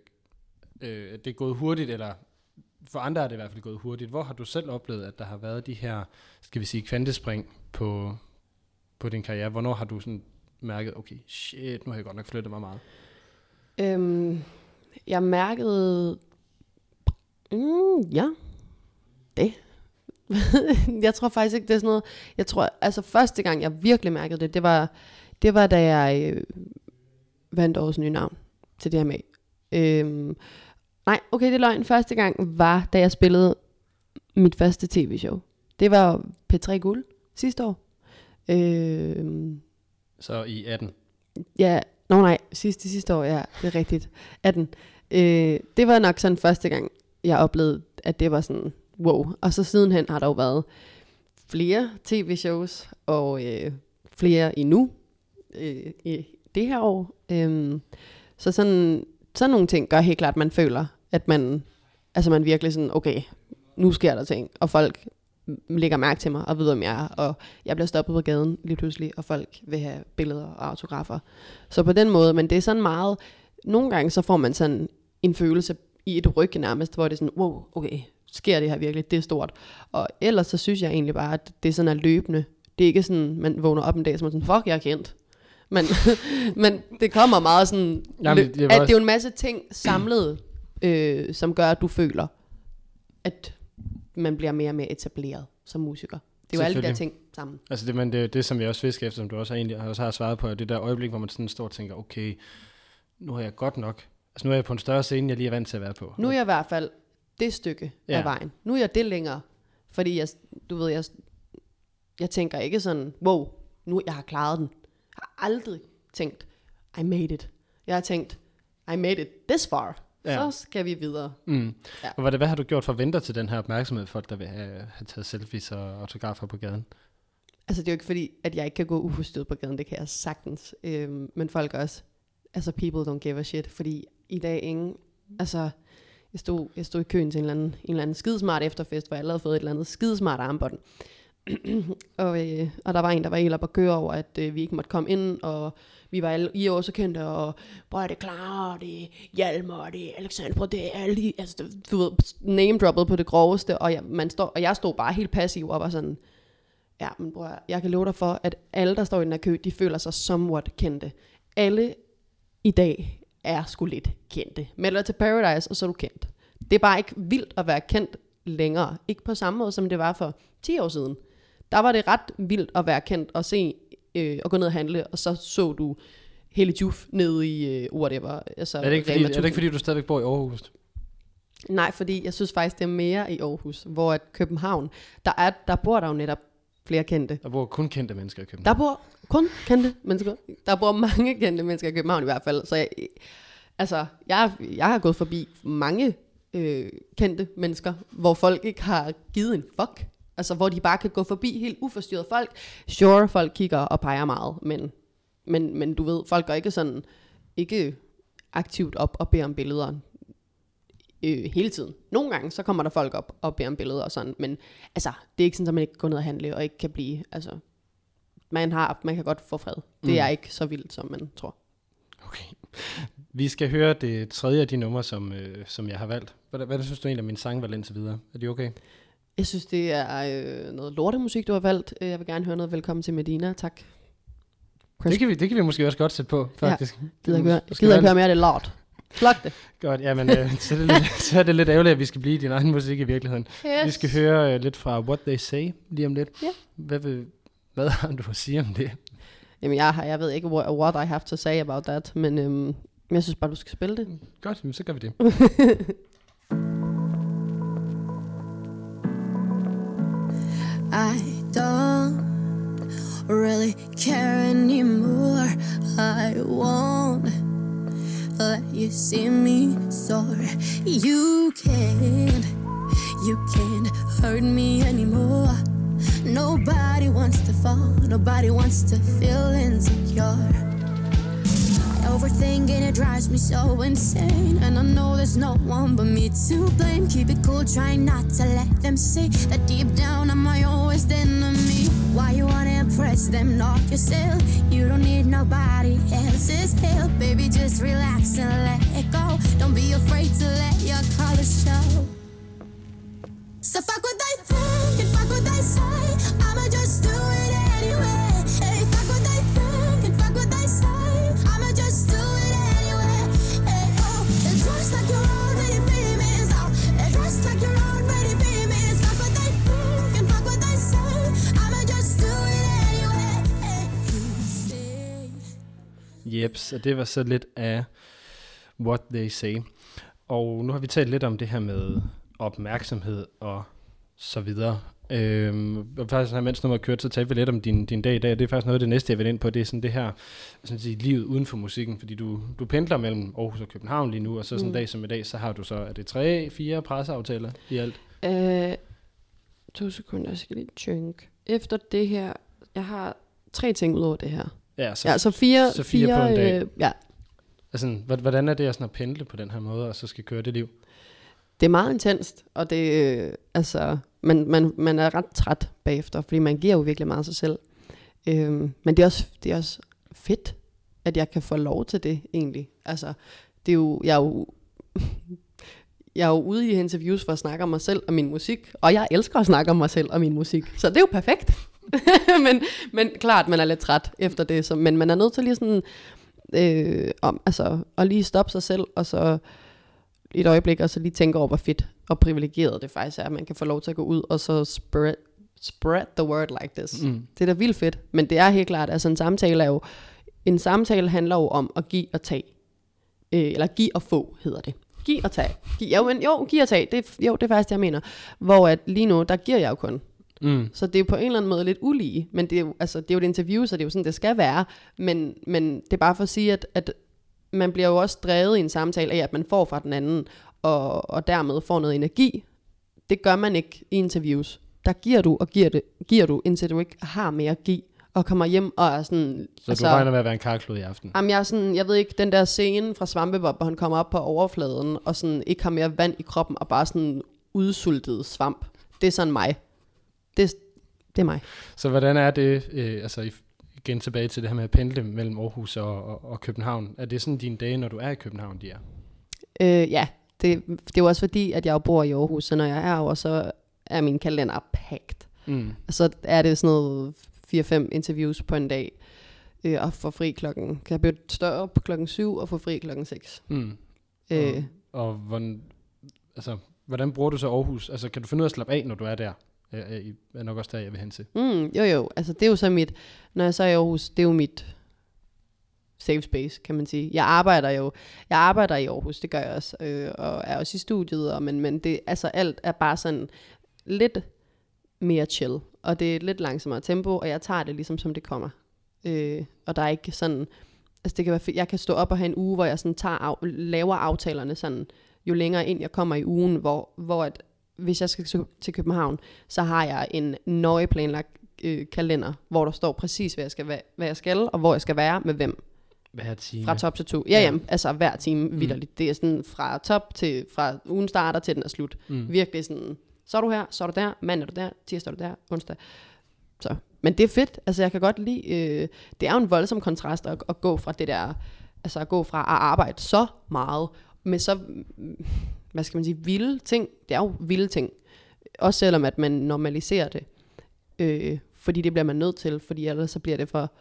øh, det er gået hurtigt, eller for andre er det i hvert fald gået hurtigt. Hvor har du selv oplevet, at der har været de her, skal vi sige, kvantespring på, på din karriere? Hvornår har du sådan mærket, okay, shit, nu har jeg godt nok flyttet mig meget? Øhm, jeg mærkede Mm, ja, det. [LAUGHS] jeg tror faktisk ikke, det er sådan noget. Jeg tror, altså første gang, jeg virkelig mærkede det, det var, det var da jeg øh, vandt årets nye navn til DMA. Øhm, nej, okay, det er løgn. Første gang var, da jeg spillede mit første tv-show. Det var P3 Guld sidste år. Øhm, Så i 18. Ja, nå nej, sidste, sidste år, ja, det er rigtigt. 18. Øh, det var nok sådan første gang, jeg oplevede, at det var sådan, wow. Og så sidenhen har der jo været flere tv-shows, og øh, flere endnu øh, i det her år. Øh, så sådan, sådan nogle ting gør helt klart, at man føler, at man, altså man virkelig sådan, okay, nu sker der ting, og folk lægger mærke til mig og ved, hvem jeg er, og jeg bliver stoppet på gaden lige pludselig, og folk vil have billeder og autografer. Så på den måde, men det er sådan meget, nogle gange så får man sådan en følelse i et ryg nærmest, hvor det er sådan, wow, okay, sker det her virkelig, det er stort. Og ellers så synes jeg egentlig bare, at det sådan er løbende. Det er ikke sådan, man vågner op en dag, som er sådan, fuck, jeg er kendt. Men, [LAUGHS] men det kommer meget sådan, Jamen, det var at det er også- jo en masse ting samlet, øh, som gør, at du føler, at man bliver mere og mere etableret som musiker. Det er jo alle de der ting sammen. Altså det, men det, det, som jeg også fisker efter, som du også har, egentlig, også har svaret på, er det der øjeblik, hvor man sådan står og tænker, okay, nu har jeg godt nok, altså nu er jeg på en større scene, jeg lige er vant til at være på. Nu er jeg i hvert fald det stykke. Ja. af vejen. Nu er jeg det længere. Fordi jeg, du ved, jeg, jeg tænker ikke sådan, wow, nu jeg har klaret den. Jeg har aldrig tænkt, I made it. Jeg har tænkt, I made it this far. Ja. Så skal vi videre. Mm. Ja. Og hvad, hvad har du gjort for at vente til den her opmærksomhed, folk der vil have, have taget selfies og autografer på gaden? Altså det er jo ikke fordi, at jeg ikke kan gå uforstyrret på gaden. Det kan jeg sagtens. Øhm, men folk også, altså people don't give a shit. Fordi i dag ingen, altså jeg stod, jeg stod i køen til en eller anden, en eller anden skidesmart efterfest, hvor alle havde fået et eller andet skidesmart armbånd. [CLEARS THROAT] og, øh, og der var en, der var helt op at køre over, at øh, vi ikke måtte komme ind, og vi var alle, I år så kendte, og bror, er det klar, og det er Hjalmar, og det er Alexander, det er alle de, altså du ved, name droppet på det groveste, og jeg, man står, og jeg stod bare helt passiv og var sådan, Ja, men bror, jeg kan love dig for, at alle, der står i den her kø, de føler sig somewhat kendte. Alle i dag er sgu lidt kendte. Meld dig til Paradise, og så er du kendt. Det er bare ikke vildt at være kendt længere. Ikke på samme måde, som det var for 10 år siden. Der var det ret vildt at være kendt og se øh, og gå ned og handle, og så så du hele Juf nede i øh, whatever. Altså, Er det, ikke fordi, er det ikke 1000. fordi, du stadigvæk bor i Aarhus? Nej, fordi jeg synes faktisk, det er mere i Aarhus, hvor at København, der, er, der bor der jo netop flere kendte. Der bor kun kendte mennesker i København. Der bor kun kendte mennesker. Der bor mange kendte mennesker i København i hvert fald. Så jeg, altså, jeg, jeg har gået forbi mange øh, kendte mennesker, hvor folk ikke har givet en fuck. Altså, hvor de bare kan gå forbi helt uforstyrret folk. Sure, folk kigger og peger meget, men, men, men du ved, folk går ikke sådan, ikke aktivt op og beder om billeder øh, hele tiden. Nogle gange, så kommer der folk op og beder om billeder og sådan, men altså, det er ikke sådan, at man ikke kan gå ned og handle og ikke kan blive, altså, man, har, man kan godt få fred. Det Mm. er ikke så vildt, som man tror. Okay. Vi skal høre det tredje af de numre, som, øh, som jeg har valgt. Hvad, hvad synes du egentlig om min sang valgt indtil videre? Er de okay? Jeg synes, det er øh, noget lortemusik, du har valgt. Øh, Jeg vil gerne høre noget Velkommen til Medina. Tak. Chris- Det kan, vi, det kan vi måske også godt sætte på, faktisk. Gider ikke høre, gider ikke høre mere af det lort. Sluk det. [LAUGHS] Godt, jamen, øh, så, er det lidt, så er det lidt ærgerligt, at vi skal blive i din egen musik i virkeligheden. Yes. Vi skal høre øh, lidt fra What They Say lige om lidt. Ja. Hvad, vil, hvad har du at sige om det? Jamen, jeg, har, jeg ved ikke, what, what I have to say about that, men øhm, jeg synes bare, du skal spille det. Godt, så gør vi det. [LAUGHS] you see me sore. You can't, you can't hurt me anymore. Nobody wants to fall, nobody wants to feel insecure. I overthink and it drives me so insane. And I know there's no one but me to blame. Keep it cool, trying not to let them see that deep down I'm my worst enemy. Why you wanna impress them, not yourself? You don't need nobody else's help. Baby, just relax and let it go. Don't be afraid to let your colors show. So fuck with they Jeps, og det var så lidt af What They Say. Og nu har vi talt lidt om det her med opmærksomhed og så videre. Øhm, og faktisk, mens nummeret kørte, så talte vi lidt om din, din dag i dag. Det er faktisk noget af det næste, jeg vil ind på. Det er sådan det her, sådan at sige, livet uden for musikken. Fordi du, du pendler mellem Aarhus og København lige nu, og så sådan en Mm. dag som i dag, så har du så, er det tre, fire presseaftaler i alt? Øh, to sekunder, jeg skal lige tænke. Efter det her, jeg har tre ting ud over det her. Ja, så, ja, så fire, så fire på en dag. Øh, ja, altså, hvordan er det at, sådan at pendle på den her måde, og så skal køre det liv? det er meget intenst, og det, øh, altså, man, man, man er ret træt bagefter, fordi man giver jo virkelig meget af sig selv. Øhm, men det er, også, det er også fedt, at jeg kan få lov til det, egentlig. Altså, det er jo, jeg er jo, [LAUGHS] jeg er jo ude i interviews for at snakke om mig selv og min musik, og jeg elsker at snakke om mig selv og min musik, så det er jo perfekt. [LAUGHS] men, men klart, man er lidt træt efter det, så, men man er nødt til lige sådan, øh, om, altså, at lige stoppe sig selv, og så et øjeblik, og så lige tænke over, hvor fedt og privilegeret det faktisk er, at man kan få lov til at gå ud, og så spread, spread the word like this. Mm. Det er da vildt fedt, men det er helt klart, altså en samtale er jo, en samtale handler jo om at give og tage. Øh, eller give og få, hedder det. Giv og tage. Giv, jo, men, jo, giv og tage. Det, jo, det er faktisk det, jeg mener. Hvor at lige nu, der giver jeg jo kun. Mm. Så det er jo på en eller anden måde lidt ulige, men det er jo, altså, det er jo et interview, så det er jo sådan, det skal være. Men, men det er bare for at sige, at, at man bliver jo også drevet i en samtale af, at man får fra den anden, og, og dermed får noget energi. Det gør man ikke i interviews. Der giver du og giver, det, giver du, indtil du ikke har mere at give, og kommer hjem og er sådan... Så altså, du regner med at være en karklud i aften? Jamen, jeg, er sådan, jeg ved ikke, den der scene fra Svampebob, hvor han kommer op på overfladen, og sådan ikke har mere vand i kroppen, og bare sådan udsultet svamp. Det er sådan mig. Det, det er mig. Så hvordan er det, øh, altså igen tilbage til det her med at pendle mellem Aarhus og, og, og København. Er det sådan dine dage, når du er i København, de er? Øh, ja, det, det er jo også fordi, at jeg jo bor i Aarhus, så når jeg er herovre, så er min kalender packed. Mm. Og så er det sådan noget 4-5 interviews på en dag, øh, og få fri klokken, kan jeg blive stå op klokken 7 og få fri klokken 6. Mm. Øh, Og hvordan, altså, hvordan bruger du så Aarhus? Altså, kan du finde ud af at slappe af, når du er der? Er, er, er nok også der, jeg vil hen til. mm, jo jo, altså det er jo så mit, når jeg så er i Aarhus, det er jo mit safe space, kan man sige. Jeg arbejder jo, jeg arbejder i Aarhus, det gør jeg også, øh, og er også i studiet, og, men, men det, altså alt er bare sådan lidt mere chill, og det er et lidt langsommere tempo, og jeg tager det ligesom som det kommer. Øh, og der er ikke sådan, altså det kan være, jeg kan stå op og have en uge, hvor jeg sådan tager af, laver aftalerne sådan, jo længere ind jeg kommer i ugen, hvor, hvor at, hvis jeg skal til- København, så har jeg en nøje planlagt øh, kalender, hvor der står præcis, hvad jeg, skal, hvad, hvad jeg skal, og hvor jeg skal være med hvem. Hver time. Fra top til to. Ja, Ja. jamen, altså hver time Mm. vidderligt. Det er sådan fra top til, fra ugen starter til den er slut. Mm. Virkelig sådan, så er du her, så er du der, mandag er du der, tirsdag er du der, onsdag. Så. Men det er fedt, altså jeg kan godt lide, øh, det er jo en voldsom kontrast at, at gå fra det der, altså at gå fra at arbejde så meget, med så, hvad skal man sige, vilde ting, det er jo vilde ting, også selvom at man normaliserer det, øh, fordi det bliver man nødt til, fordi ellers så bliver det for,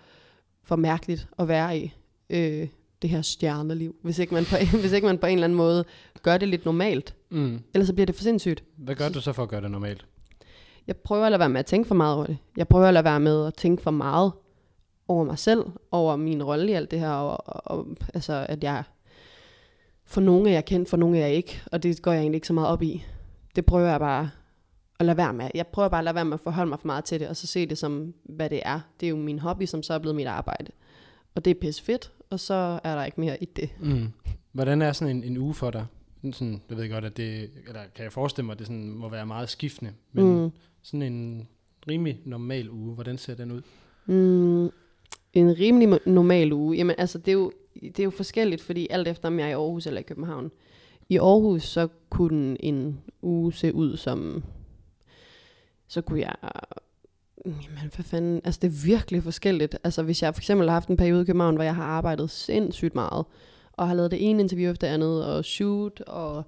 for mærkeligt at være i, øh, det her stjerneliv, hvis ikke, man på, [LAUGHS] hvis ikke man på en eller anden måde gør det lidt normalt, Mm. ellers så bliver det for sindssygt. Hvad gør du så for at gøre det normalt? Jeg prøver at lade være med at tænke for meget over det. Jeg prøver at lade være med at tænke for meget over mig selv, over min rolle i alt det her, og, og, og altså, at jeg for nogle er jeg kendt, for nogle er jeg ikke, og det går jeg egentlig ikke så meget op i. Det prøver jeg bare at lade være med. Jeg prøver bare at lade være med at forholde mig for meget til det, og så se det som, hvad det er. Det er jo min hobby, som så er blevet mit arbejde. Og det er pisse fedt, og så er der ikke mere i det. Mm. Hvordan er sådan en, en uge for dig? Sådan, jeg ved godt, at det, eller kan jeg forestille mig, at det sådan må være meget skiftende, men Mm. sådan en rimelig normal uge, hvordan ser den ud? Mm, en rimelig normal uge. Jamen altså, det er, jo, det er jo forskelligt, fordi alt efter om jeg er i Aarhus eller i København. I Aarhus, så kunne en uge se ud som... Så kunne jeg... Jamen, for fanden... Altså, det er virkelig forskelligt. Altså, hvis jeg for eksempel har haft en periode i København, hvor jeg har arbejdet sindssygt meget, og har lavet det ene interview efter det andet, og shoot, og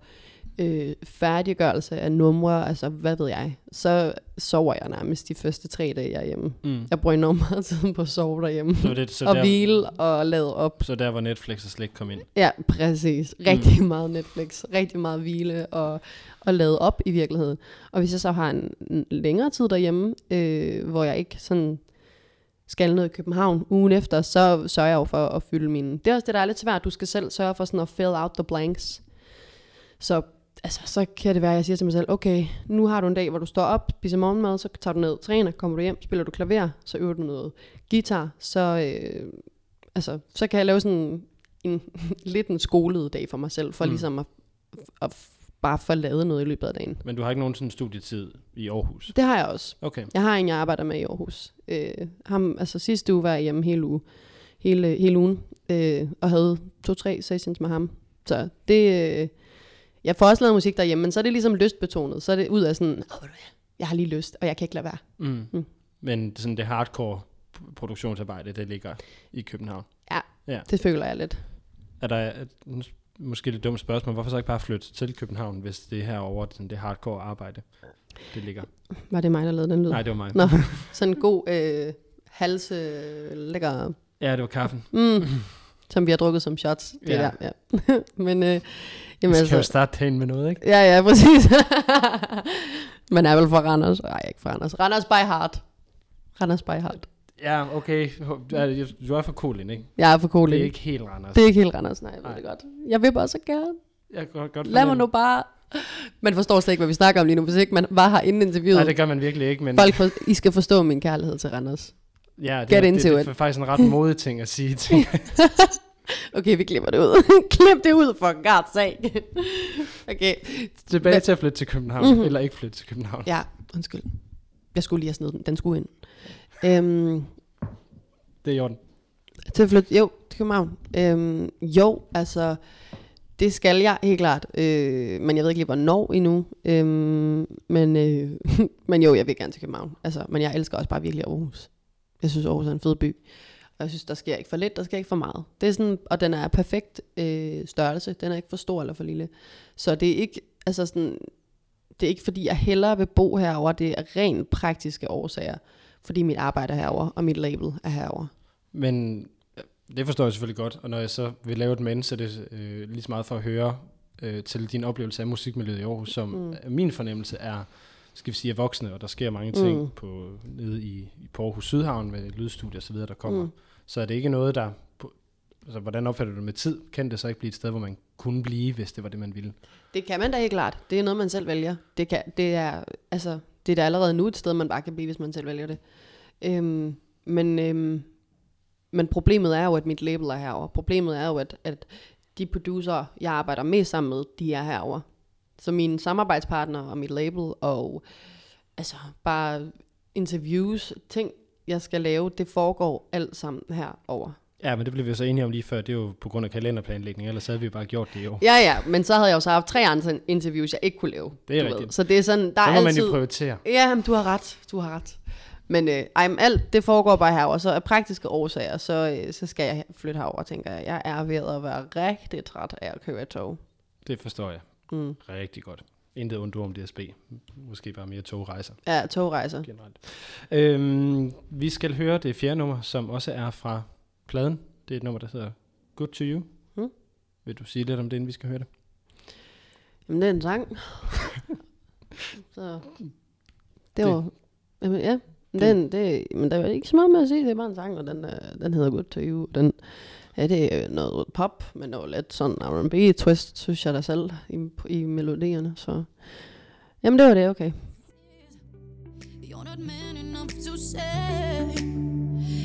øh, færdiggørelse af numre, altså hvad ved jeg, så sover jeg nærmest de første tre dage, jeg er hjemme. Mm. Jeg bruger enormt meget tid på at sove derhjemme. Så, det, så, og der, hvile og lade op. så der, hvor Netflix og slet kom ind. Ja, præcis. Rigtig mm. meget Netflix, rigtig meget hvile og, og lade op i virkeligheden. Og hvis jeg så har en, en længere tid derhjemme, øh, hvor jeg ikke sådan skal noget i København ugen efter, så sørger jeg jo for at fylde mine... Det er også det, der er lidt svært. Du skal selv sørge for sådan at fill out the blanks. Så, altså, så kan det være, at jeg siger til mig selv, okay, nu har du en dag, hvor du står op, spiser morgenmad, så tager du ned, træner, kommer du hjem, spiller du klaver, så øver du noget guitar, så, øh, altså, så kan jeg lave sådan en, [LAUGHS] lidt en skolet dag for mig selv, for Mm. ligesom at, at bare få lavet noget i løbet af dagen. Men du har ikke nogen sådan studietid i Aarhus? Det har jeg også. Okay. Jeg har en, jeg arbejder med i Aarhus. Øh, ham, altså sidste uge var jeg hjemme hele, uge, hele, hele ugen, øh, og havde to-tre sessions med ham. Så det, øh, jeg får også lavet musik derhjemme, men så er det ligesom lystbetonet. Så er det ud af sådan, hvad, jeg har lige lyst, og jeg kan ikke lade være. Mm. Mm. Men det, sådan det hardcore produktionsarbejde, det ligger i København. Det føler jeg lidt. Er der er, måske et dumt spørgsmål, hvorfor så ikke bare flytte til København, hvis det er herovre, sådan det hardcore arbejde, det ligger? Var det mig, der lavede den lyd? Nej, det var mig. Nå. [LAUGHS] Sådan en god øh, hals, øh, lækker, Ja, det var kaffen. mm, som vi har drukket som shots. Det Ja. ja. Der, ja. [LAUGHS] men øh, jamen, skal jo altså, starte dagen med noget, ikke? Ja, ja, præcis. [LAUGHS] Man er vel fra Randers. Nej, ikke fra Randers. Randers by heart. Randers by heart. Ja, okay. Du er fra Kolin, ikke? Jeg er for cool. Det er ikke helt Randers. det er ikke helt Randers, nej, jeg ved Nej. det godt. Jeg vil bare så gerne. Jeg kan godt, godt Lad mig fornemme- nu bare... Man forstår slet ikke, hvad vi snakker om lige nu, hvis ikke man var her inden interviewet. Nej, det gør man virkelig ikke, men Folk, for, I skal forstå min kærlighed til Randers. ja, det, Get det, into det, it. er faktisk en ret modig ting at sige. Ting. [LAUGHS] Okay, vi klipper det ud. [LAUGHS] Klip det ud for Gards sag. [LAUGHS] okay. Tilbage Hvad- til at flytte til København, Mhm. mm-hmm. eller ikke flytte til København. Ja, undskyld. Jeg skulle lige have snedet den. Den skulle ind. Øhm, Det er i orden. Til at flytte, jo, til København. Øhm, jo, altså, det skal jeg helt klart. Øh, men jeg ved ikke lige, hvornår endnu. Øhm, men, øh, [LAUGHS] men jo, jeg vil gerne til København. Altså, men jeg elsker også bare virkelig Aarhus. Jeg synes, Aarhus er en fed by. Og jeg synes, der sker ikke for lidt, der sker ikke for meget. Det er sådan, og den er perfekt øh, størrelse. Den er ikke for stor eller for lille. Så det er ikke, altså sådan, det er ikke fordi, jeg hellere vil bo herover. Det er rent praktiske årsager. Fordi mit arbejde er herover og mit label er herover. Men øh, det forstår jeg selvfølgelig godt, og når jeg så vil lave et men, så er det øh, lige så meget for at høre øh, til din oplevelse af musikmiljøet i Aarhus, som Mm. min fornemmelse er, skal vi sige, er voksne, og der sker mange ting Mm. mm. på, nede i, i på Aarhus Sydhavn med lydstudier osv., der kommer. Mm. Så er det ikke noget, der... Altså, hvordan opfatter du det med tid? Kan det så ikke blive et sted, hvor man kunne blive, hvis det var det, man ville? Det kan man da helt klart. Det er noget, man selv vælger. Det, kan, det, er, altså, det er da allerede nu et sted, man bare kan blive, hvis man selv vælger det. Øhm, men, øhm, men problemet er jo, at mit label er herover. Problemet er jo, at, at de producer, jeg arbejder mest sammen med, de er herover. Så mine samarbejdspartnere og mit label og altså bare interviews, ting, jeg skal lave, det foregår alt sammen herover. Ja, men det blev vi jo så enige om lige før. Det er jo på grund af kalenderplanlægning, ellers havde vi jo bare gjort det i år. Ja, ja, men så havde jeg jo så haft tre andre interviews, jeg ikke kunne lave. Det er du ved. rigtigt. Så det er sådan, der så er må man altid... jo prioritere. Ja, men du har ret. Du har ret. Men øh, ej, men alt det foregår bare herover, så af praktiske årsager, så, øh, så skal jeg flytte herover, tænker jeg. Jeg er ved at være rigtig træt af at køre i tog. Det forstår jeg Mm. rigtig godt. Intet ondt om DSB. Måske bare mere togrejser. Ja, togrejser. generelt. Øhm, vi skal høre det fjerde nummer, som også er fra pladen. Det er et nummer, der hedder Good To You. Mm. Vil du sige lidt om det, inden vi skal høre det? Jamen, det er en sang. [LAUGHS] så det Det- var... Jamen, ja. Den, det, men der er ikke så meget med at sige, det er bare en sang, og den, øh, den hedder Good To You. Den, ja, det er noget pop, men noget lidt sådan R&B-twist, synes jeg da selv, i, i melodierne. Så jamen, det var det, okay. You're not man enough to say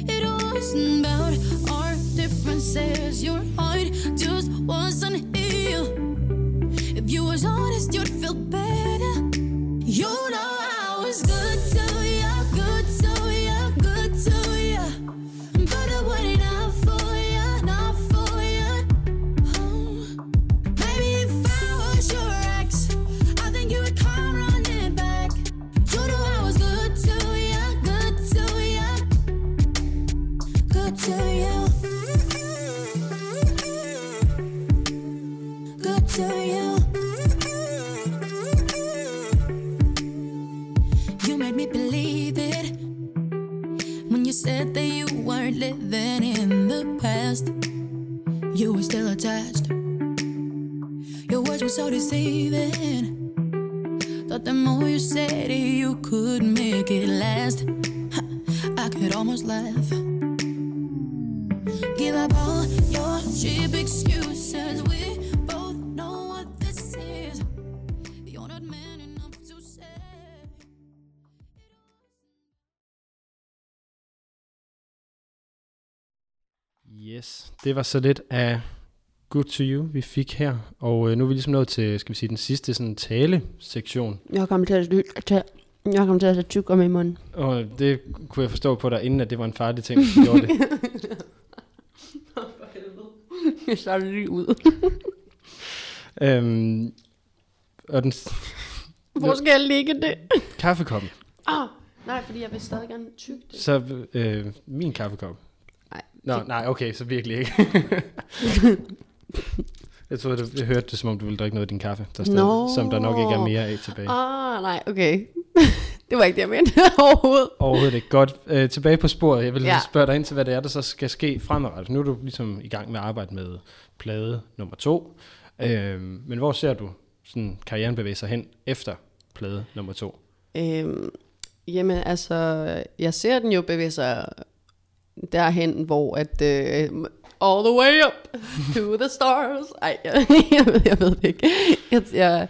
it wasn't about our differences. Your heart just wasn't healed. If you was honest, you'd feel Words were. Thought the more you said it, you could make it last. I could almost laugh. Give up all your cheap excuses. We both know what this is. You're not man enough to say. Yes, det var så lidt af Good to You, vi fik her. Og øh, nu er vi ligesom nået til, skal vi sige, den sidste sådan tale-sektion. Jeg kommer til at, tage, jeg kommer til at tage tyk om i munden. Og det kunne jeg forstå på dig, inden at det var en farlig ting, du gjorde det. [LAUGHS] Jeg starter lige ud. øhm, og den Hvor skal jeg ligge det? kaffekoppen. Ah, nej, fordi jeg vil stadig gerne tykke det. Så øh, min kaffekop. Nej. Nå, nej, okay, så virkelig ikke. [LAUGHS] jeg tror, du, jeg hørte det, som om du ville drikke noget af din kaffe, der stadig, Nå. som der nok ikke er mere af tilbage. Ah, nej, okay. [LAUGHS] det var ikke det, jeg mente [LAUGHS] overhovedet. Overhovedet ikke. Godt. Øh, tilbage på sporet. Jeg vil ja. spørge dig ind til, hvad det er, der så skal ske fremadrettet. Nu er du ligesom i gang med at arbejde med plade nummer to. Øh, men hvor ser du sådan karrieren bevæge sig hen efter plade nummer to? Øhm, jamen, altså, jeg ser den jo bevæge sig derhen, hvor at... Øh, all the way up [LAUGHS] to the stars. Ej, jeg, [LAUGHS] jeg, ved, jeg ved det ikke. Jeg, jeg,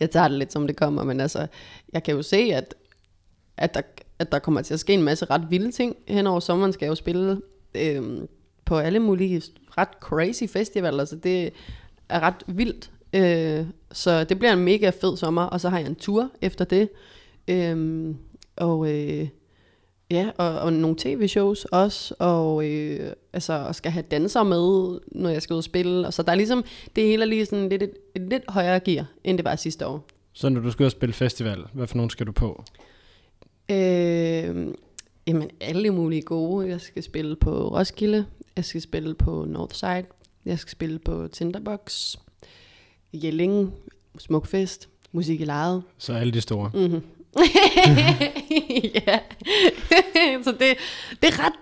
jeg tager det lidt, som det kommer, men altså, jeg kan jo se, at, at, der, at der kommer til at ske en masse ret vilde ting hen over sommeren, skal jeg jo spille øhm, på alle mulige ret crazy festivaler, så det er ret vildt. Øh, så det bliver en mega fed sommer, og så har jeg en tur efter det. Øhm, og øh, ja, og, og nogle tv-shows også, og øh, altså, og skal have dansere med, når jeg skal ud og spille. Og så der er ligesom, det hele er lige sådan lidt, et, et lidt højere gear, end det var sidste år. Så når du skal ud og spille festival, hvad for nogen skal du på? Øh, jamen, alle mulige gode. Jeg skal spille på Roskilde, jeg skal spille på Northside, jeg skal spille på Tinderbox, Jelling, Smukfest, Musik i lejet. Så alle de store. Mm-hmm. [LAUGHS] ja, [LAUGHS] så det, det er ret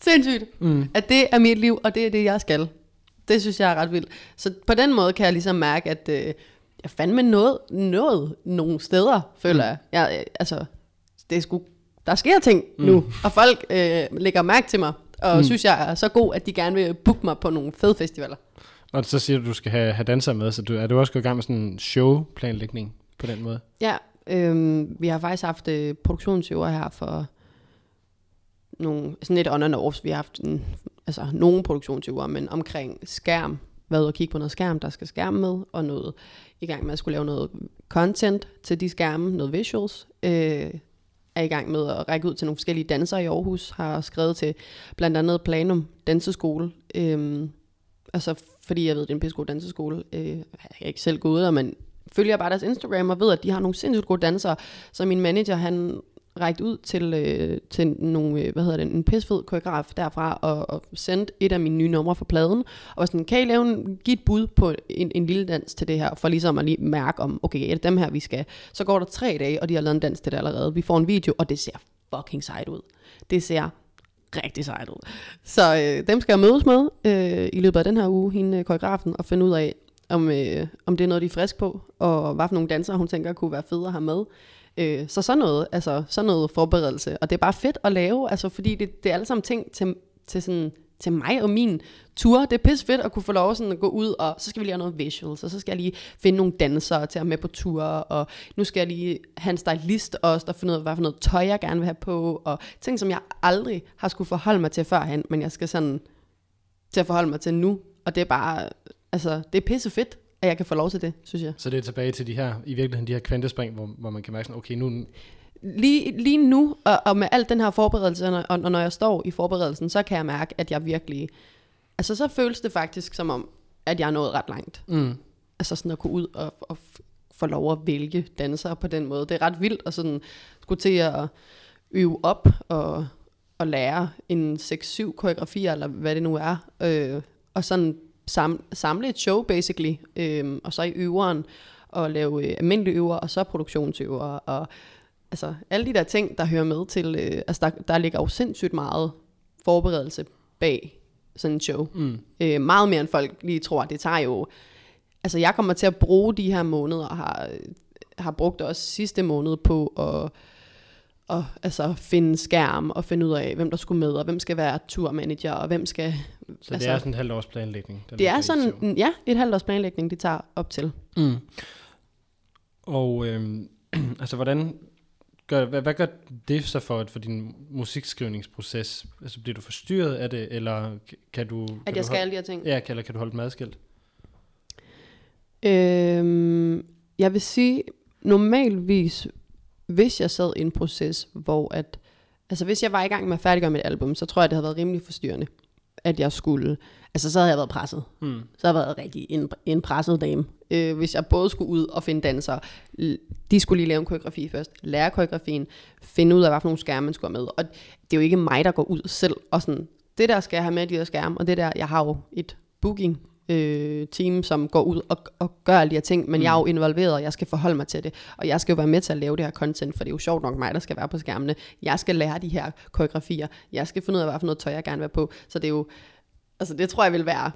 sindssygt, Mm. at det er mit liv, og det er det, jeg skal. Det synes jeg er ret vildt. Så på den måde kan jeg ligesom mærke, at øh, jeg fandme noget, noget nogle steder, føler jeg. jeg øh, altså, det er sgu, der sker ting mm. nu, og folk øh, lægger mærke til mig, og mm. synes, jeg er så god, at de gerne vil booke mig på nogle fede festivaler. Og så siger du, at du skal have, have dansere med, så du, er du også gået i gang med sådan en showplanlægning på den måde? Ja, øhm, vi har faktisk haft øh, produktionsøver her for nogle, sådan lidt on and off. Vi har haft en, altså, nogle produktionsøver, men omkring skærm. Været og kigge på noget skærm, der skal skærm med, og noget i gang med at skulle lave noget content til de skærme, noget visuals. Øh, er i gang med at række ud til nogle forskellige dansere i Aarhus, har skrevet til blandt andet Planum Danseskole, øh, altså fordi jeg ved, det er en pissegod danseskole. Øh, jeg er ikke selv gået der, men følger bare deres Instagram og ved, at de har nogle sindssygt gode dansere. Så min manager, han rækte ud til, øh, til nogle, øh, hvad hedder det, en pissefed koreograf derfra, og, og sendte et af mine nye numre fra pladen, og var sådan, kan I lave en, give et bud på en, en lille dans til det her, for ligesom at lige mærke om, okay, er det dem her, vi skal. Så går der tre dage, og de har lavet en dans til det allerede. Vi får en video, og det ser fucking sejt ud. Det ser rigtig sejt ud. Så øh, dem skal jeg mødes med øh, i løbet af den her uge, hende øh, koreografen, og finde ud af, om, øh, om det er noget, de er frisk på, og hvad for nogle dansere, hun tænker kunne være fede at have med. Øh, så sådan noget, altså sådan noget forberedelse, og det er bare fedt at lave, altså fordi det, det er alle sammen ting til, til, sådan, til mig og min tur. Det er pisse fedt at kunne få lov sådan at gå ud, og så skal vi lige have noget visuals, og så skal jeg lige finde nogle dansere til at med på tur, og nu skal jeg lige have en stylist også, der finder ud af, hvad for noget tøj jeg gerne vil have på, og ting, som jeg aldrig har skulle forholde mig til førhen, men jeg skal sådan til at forholde mig til nu, og det er bare, altså, det er pisse fedt, at jeg kan få lov til det, synes jeg. Så det er tilbage til de her, i virkeligheden de her kvantespring, hvor, hvor man kan mærke sådan, okay, nu, Lige, lige nu, og, og med alt den her forberedelse, og, og når jeg står i forberedelsen, så kan jeg mærke, at jeg virkelig, altså så føles det faktisk som om, at jeg er nået ret langt. mm, Altså sådan at gå ud og, og få lov at vælge dansere på den måde. Det er ret vildt at sådan skulle til at øve op og, og lære en 6-7 koreografier, eller hvad det nu er. Øh, og sådan sam, samle et show, basically. Øh, og så i øveren, og lave øh, almindelige øver, og så produktionsøver, og altså alle de der ting, der hører med til, øh, altså der, der ligger jo sindssygt meget forberedelse bag sådan en show. mm, Øh, meget mere end folk lige tror. Det tager jo... Altså jeg kommer til at bruge de her måneder, og har, har brugt også sidste måned på at, at altså, finde skærm og finde ud af, hvem der skulle med, og hvem skal være turmanager, og hvem skal... Så altså, Altså, det er sådan en halvt års planlægning? Det er sådan, ja, et halvt års planlægning, det tager op til. Mm. Og øhm, [CLEARS THROAT] altså, hvordan gør, hvad, hvad gør det så for, for din musikskrivningsproces? Altså, bliver du forstyrret af det, eller kan du... kan At du jeg skal holde, alle de her ting. Ja, kan, eller kan du holde dem adskilt? Øhm, jeg vil sige, normalvis, hvis jeg sad i en proces, hvor at, altså hvis jeg var i gang med at færdiggøre mit album, så tror jeg, det havde været rimelig forstyrrende, at jeg skulle, altså så havde jeg været presset. Mm. Så havde jeg været rigtig en, en presset dame. Øh, hvis jeg både skulle ud og finde dansere, de skulle lige lave en koreografi først, lære koreografien, finde ud af, hvad for nogle skærme man skulle have med. Og det er jo ikke mig, der går ud selv og sådan, det der skal jeg have med de her skærme, og det der, jeg har jo et booking øh, team, som går ud og, og gør alle de her ting, men mm. jeg er jo involveret, og jeg skal forholde mig til det, og jeg skal jo være med til at lave det her content, for det er jo sjovt nok mig, der skal være på skærmene. Jeg skal lære de her koreografier, jeg skal finde ud af, hvad for noget tøj, jeg gerne vil have på, så det er jo, altså det tror jeg vil være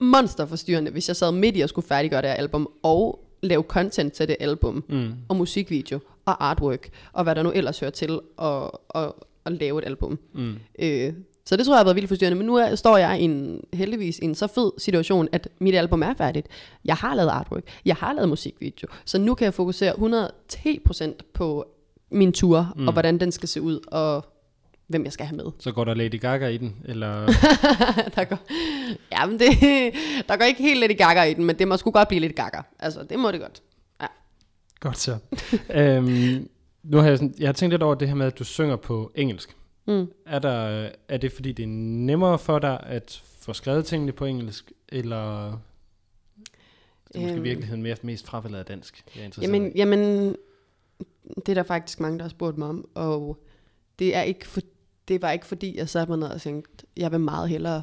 monsterforstyrrende, hvis jeg sad midt i at skulle færdiggøre det her album, og lave content til det album, Mm. og musikvideo, og artwork, og hvad der nu ellers hører til at, at, at lave et album. Mm. Øh, så det tror jeg har været vildt forstyrrende, men nu er, står jeg i en, heldigvis i en så fed situation, at mit album er færdigt. Jeg har lavet artwork, jeg har lavet musikvideo, så nu kan jeg fokusere 110% på min tur, mm. og hvordan den skal se ud, og hvem jeg skal have med. Så går der Lady Gaga i den, eller... [LAUGHS] der går, ja, men det, der går ikke helt lidt i gakker i den, men det må sgu godt blive lidt gakker. Altså, det må det godt. Godt så. [LAUGHS] øhm, nu har jeg, sådan, jeg har tænkt lidt over det her med, at du synger på engelsk. Mm. Er, der, er det fordi, det er nemmere for dig at få skrevet tingene på engelsk, eller er det måske i Øhm. virkeligheden mere, mest fravalget af dansk? Jeg er Jamen, jamen, det er der faktisk mange, der har spurgt mig om, og det er ikke for, det var ikke fordi, jeg satte mig ned og tænkte, jeg vil meget hellere...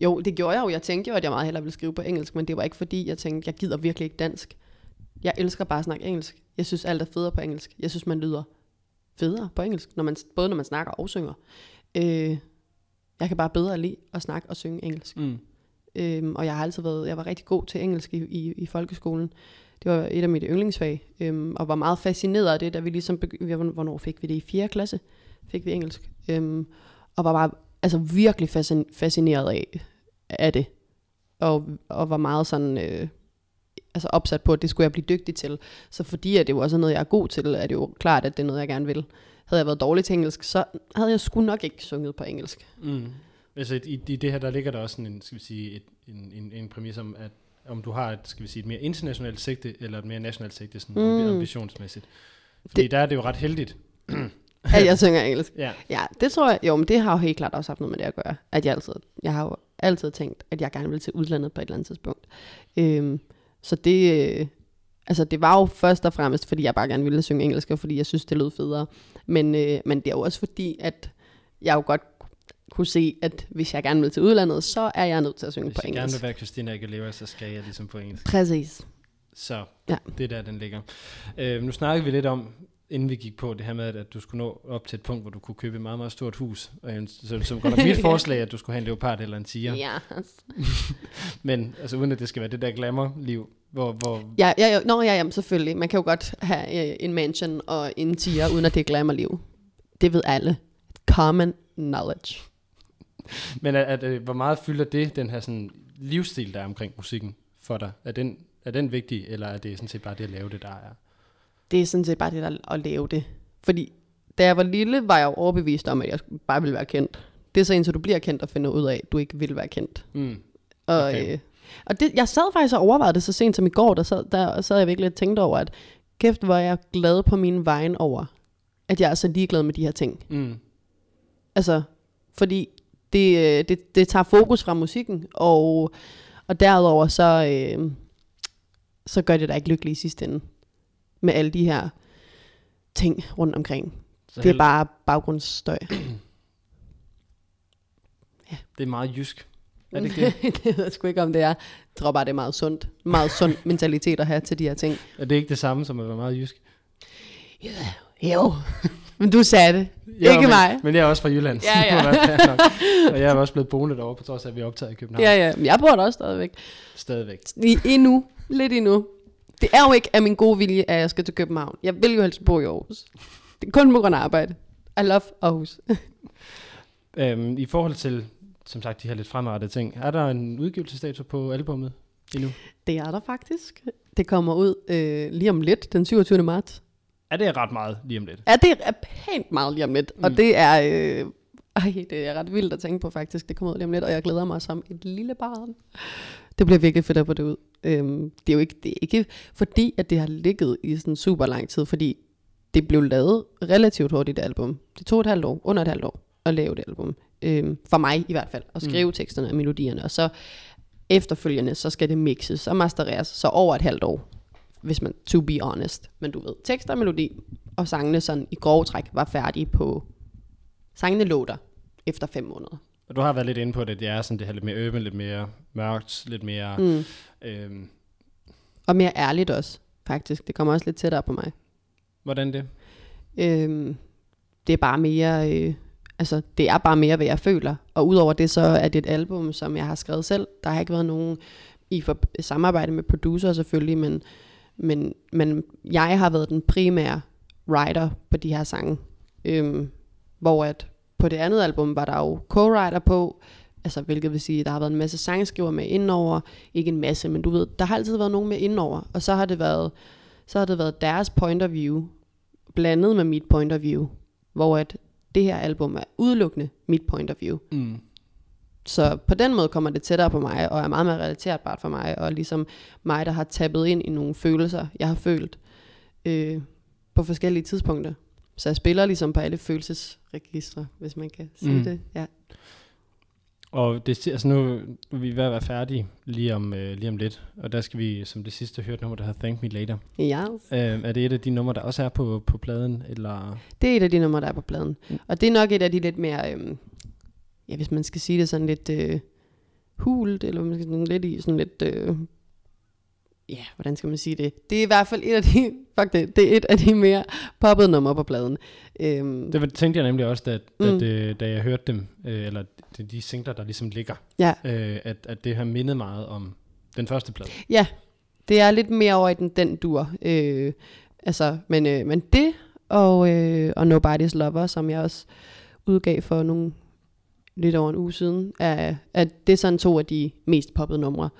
Jo, det gjorde jeg jo. Jeg tænkte jo, at jeg meget hellere ville skrive på engelsk, men det var ikke fordi, jeg tænkte, jeg gider virkelig ikke dansk. Jeg elsker bare at snakke engelsk. Jeg synes, alt er federe på engelsk. Jeg synes, man lyder federe på engelsk, når man, både når man snakker og synger. Øh, jeg kan bare bedre lide at snakke og synge engelsk. Mm. Øhm, og jeg har altid været, jeg var rigtig god til engelsk i, i, i folkeskolen. Det var et af mine yndlingsfag, øhm, og var meget fascineret af det, da vi ligesom, hvornår fik vi det? I 4. klasse fik vi engelsk. Øhm, og var bare altså virkelig fascin- fascineret af, af det. Og, og var meget sådan, øh, altså opsat på, at det skulle jeg blive dygtig til. Så fordi at det var også noget, jeg er god til, er det jo klart, at det er noget, jeg gerne vil. Havde jeg været dårlig til engelsk, så havde jeg sgu nok ikke sunget på engelsk. Mm. Altså i, i det her, der ligger der også en, skal vi sige, et, en, en, en præmis om, at om du har et, skal vi sige, et mere internationalt sigte, eller et mere nationalt sigte, sådan mm. ambitionsmæssigt. Fordi det, der er det jo ret heldigt. [CLEARS THROAT] At jeg synger engelsk. Ja. Ja, det tror jeg, jo, men det har jo helt klart også haft noget med det at gøre. At jeg altid, jeg har jo altid tænkt, at jeg gerne vil til udlandet på et eller andet tidspunkt. Øhm, så det, øh, altså det var jo først og fremmest, fordi jeg bare gerne ville synge engelsk, og fordi jeg synes, det lød federe. Men, øh, men det er jo også fordi, at jeg jo godt kunne se, at hvis jeg gerne vil til udlandet, så er jeg nødt til at synge Hvis på jeg gerne engelsk. vil være Christina Aguilera, så skal jeg ligesom på engelsk. Præcis. Så ja. det er der, den ligger. Øh, nu snakkede vi lidt om, inden vi gik på det her med, at- du skulle nå op til et punkt, hvor du kunne købe et meget, meget stort hus. Og Så det var godt nok mit forslag, at du skulle have en leopard eller en tiger. Ja. Men altså uden at det skal være det der glamour-liv, hvor, hvor Ja, ja, ja, nå, ja, jamen, selvfølgelig. Man kan jo godt have øh, en mansion og en tiger, uden at det er glamour-liv. Det ved alle. Common knowledge. Men at, at, øh, hvor meget fylder det, den her sådan, livsstil, der er omkring musikken for dig? Er den, er den vigtig, eller er det sådan set bare det at lave det, der er? Det er sådan set bare det, der at lave det. Fordi da jeg var lille, var jeg jo overbevist om, at jeg bare ville være kendt. Det er så indtil du bliver kendt og finder ud af, at du ikke vil være kendt. Mm. Og, Okay. øh, og det, jeg sad faktisk og overvejede det så sent som i går, der sad, der sad jeg virkelig og tænkte over, at kæft, hvor jeg glad på min vejen over, at jeg er så ligeglad med de her ting. Mm. Altså, fordi det, øh, det, det tager fokus fra musikken, og, og derudover så, øh, så gør det dig ikke lykkelig i sidste ende. Med alle de her ting rundt omkring. Så Det er bare baggrundsstøj. [CLEARS THROAT] det er meget jysk. Er det [LAUGHS] ikke det? det ved jeg sgu ikke, om det er. Jeg tror bare, det er meget sundt. Meget sund [LAUGHS] mentalitet at have til de her ting. Er det ikke det samme som at være meget jysk? Jo. [LAUGHS] Men du sagde det. ikke men, mig. Men jeg er også fra Jylland. Ja, ja. Og jeg er også blevet boende derovre, på trods af, at vi er optaget i København. Ja, ja. Men jeg bor der også stadigvæk. Stadigvæk. I, endnu. Lidt endnu. Det er jo ikke af min gode vilje, at jeg skal til København. Jeg vil jo helst bo i Aarhus. Det er kun på grund af arbejde. I love Aarhus. [LAUGHS] Øhm, I forhold til, som sagt, de her lidt fremadrettede ting, er der en udgivelsesdato på albummet endnu? Det er der faktisk. Det kommer ud øh, lige om lidt, den 27. marts. Er det ret meget lige om lidt? Ja, det er pænt meget lige om lidt. Mm. Og det er... Øh, ej, det er ret vildt at tænke på faktisk. Det kommer ud lige om lidt, og jeg glæder mig som et lille barn. Det bliver virkelig fedt at få det ud. Øhm, det er jo ikke, det er ikke fordi, at det har ligget i sådan super lang tid, fordi det blev lavet relativt hurtigt, det album. Det tog et halvt år, under et halvt år, at lave det album. Øhm, for mig i hvert fald, at skrive mm. teksterne og melodierne. Og så efterfølgende, så skal det mixes og mastereres, så over et halvt år, hvis man, to be honest. Men du ved, tekst og melodi og sangene sådan i grove træk var færdige på, sangene lå der efter fem måneder. Og du har været lidt inde på det, det er sådan det her lidt mere urban, lidt mere mørkt, lidt mere... Mm. Øhm, Og mere ærligt også, faktisk. Det kommer også lidt tættere på mig. hvordan det? Øhm, det er bare mere, øh, altså det er bare mere, hvad jeg føler. Og udover det, så er det et album, som jeg har skrevet selv. Der har ikke været nogen i for, samarbejde med producer selvfølgelig, men, men, men jeg har været den primære writer på de her sange. Øhm, hvor at på det andet album var der jo co-writer på, altså hvilket vil sige, at der har været en masse sangskriver med indover. Ikke en masse, men du ved, der har altid været nogen med indover. Og så har det været, så har det været deres point of view, blandet med mit point of view, hvor at det her album er udelukkende mit point of view. Mm. Så på den måde kommer det tættere på mig, og er meget mere relaterbart for mig, og ligesom mig, der har tappet ind i nogle følelser, jeg har følt øh, på forskellige tidspunkter. Så jeg spiller ligesom på alle følelsesregistre, hvis man kan sige Mm. det. Ja. Og det, altså nu, nu er vi ved at være færdige lige om, øh, lige om lidt, og der skal vi som det sidste høre et nummer, der hedder Thank Me Later. ja. Øh, er det et af de numre, der også er på, på pladen, eller... Det er et af de numre, der er på pladen. Mm. Og det er nok et af de lidt mere, øhm, ja, hvis man skal sige det sådan lidt øh, hult, eller man skal sådan lidt i sådan lidt, øh, ja, hvordan skal man sige det? Det er i hvert fald et af de, [LAUGHS] fuck det, det er et af de mere poppede numre på pladen. Øhm, Det tænkte jeg nemlig også, da, da, Mm. det, da jeg hørte dem, øh, eller de, de singler, der ligesom ligger, ja, øh, at, at det har mindet meget om den første plade. ja, det er lidt mere over i den, den dur. Øh, altså, men, øh, men det, og, øh, og Nobody's Lover, som jeg også udgav for nogle lidt over en uge siden, er, er det er sådan to af de mest poppede numre.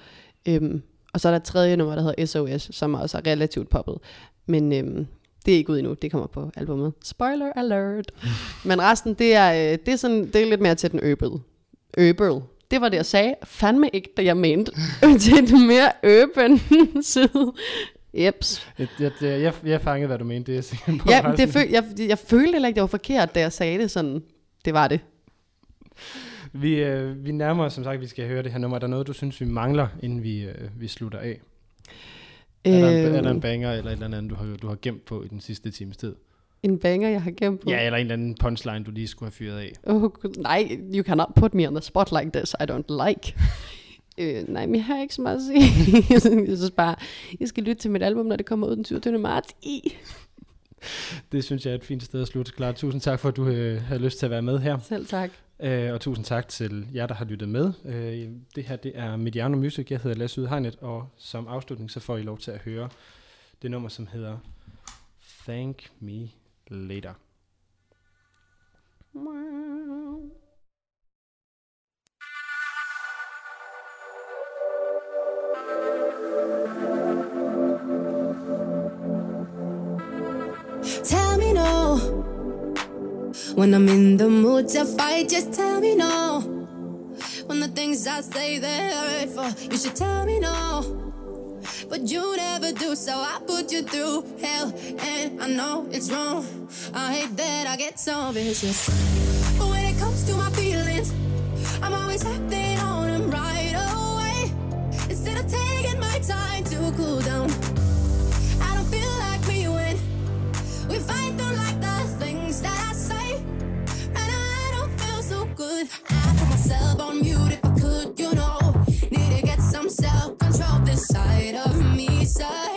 Øhm, og så er der et tredje nummer, der hedder SOS, som også er relativt poppet. Men øhm, det er ikke ud endnu, det kommer på albumet. Spoiler alert. [LAUGHS] Men resten, det er, øh, det er, sådan, det er lidt mere til den urban. Urban. Det var det, jeg sagde. Fandme ikke det, jeg mente. [LAUGHS] til den mere urban [LAUGHS] side. Jeps. Jeg, jeg, jeg, jeg fangede, hvad du mente, det er på. Ja, det føl, jeg, jeg følte heller ikke, det var forkert, da jeg sagde det sådan. Det var det. Vi, øh, vi nærmer os, som sagt, vi skal høre det her nummer. Er der noget, du synes, vi mangler, inden vi, øh, vi slutter af? Er, der en, er der en Øhm, banger eller et eller andet, du har, du har gemt på i den sidste times tid? en banger, jeg har gemt på. Ja, eller en eller anden punchline, du lige skulle have fyret af. Oh, nej, you cannot put me on the spot like this. I don't like. [LAUGHS] øh, nej, men jeg har ikke så meget at sige. [LAUGHS] jeg synes bare, jeg skal lytte til mit album, når det kommer ud den 27. marts. I. Det synes jeg er et fint sted at slutte. Klar, tusind tak for, at du øh, havde lyst til at være med her. Selv tak. Øh, og tusind tak til jer, der har lyttet med. Øh, det her, det er Mediano Music. Jeg hedder Lasse Udhegnet, og som afslutning, så får I lov til at høre det nummer, som hedder Thank Me Later. Wow. When I'm in the mood to fight, just tell me no. When the things I say they're you should tell me no. But you never do, so I put you through hell, and I know it's wrong. I hate that I get so vicious. But when it comes to my feelings, I'm always acting on them right away. Instead of taking my time to cool down, side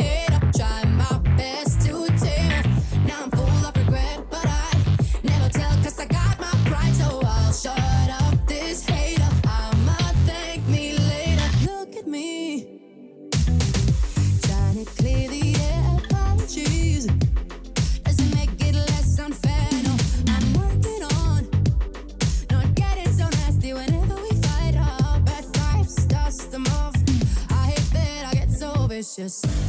just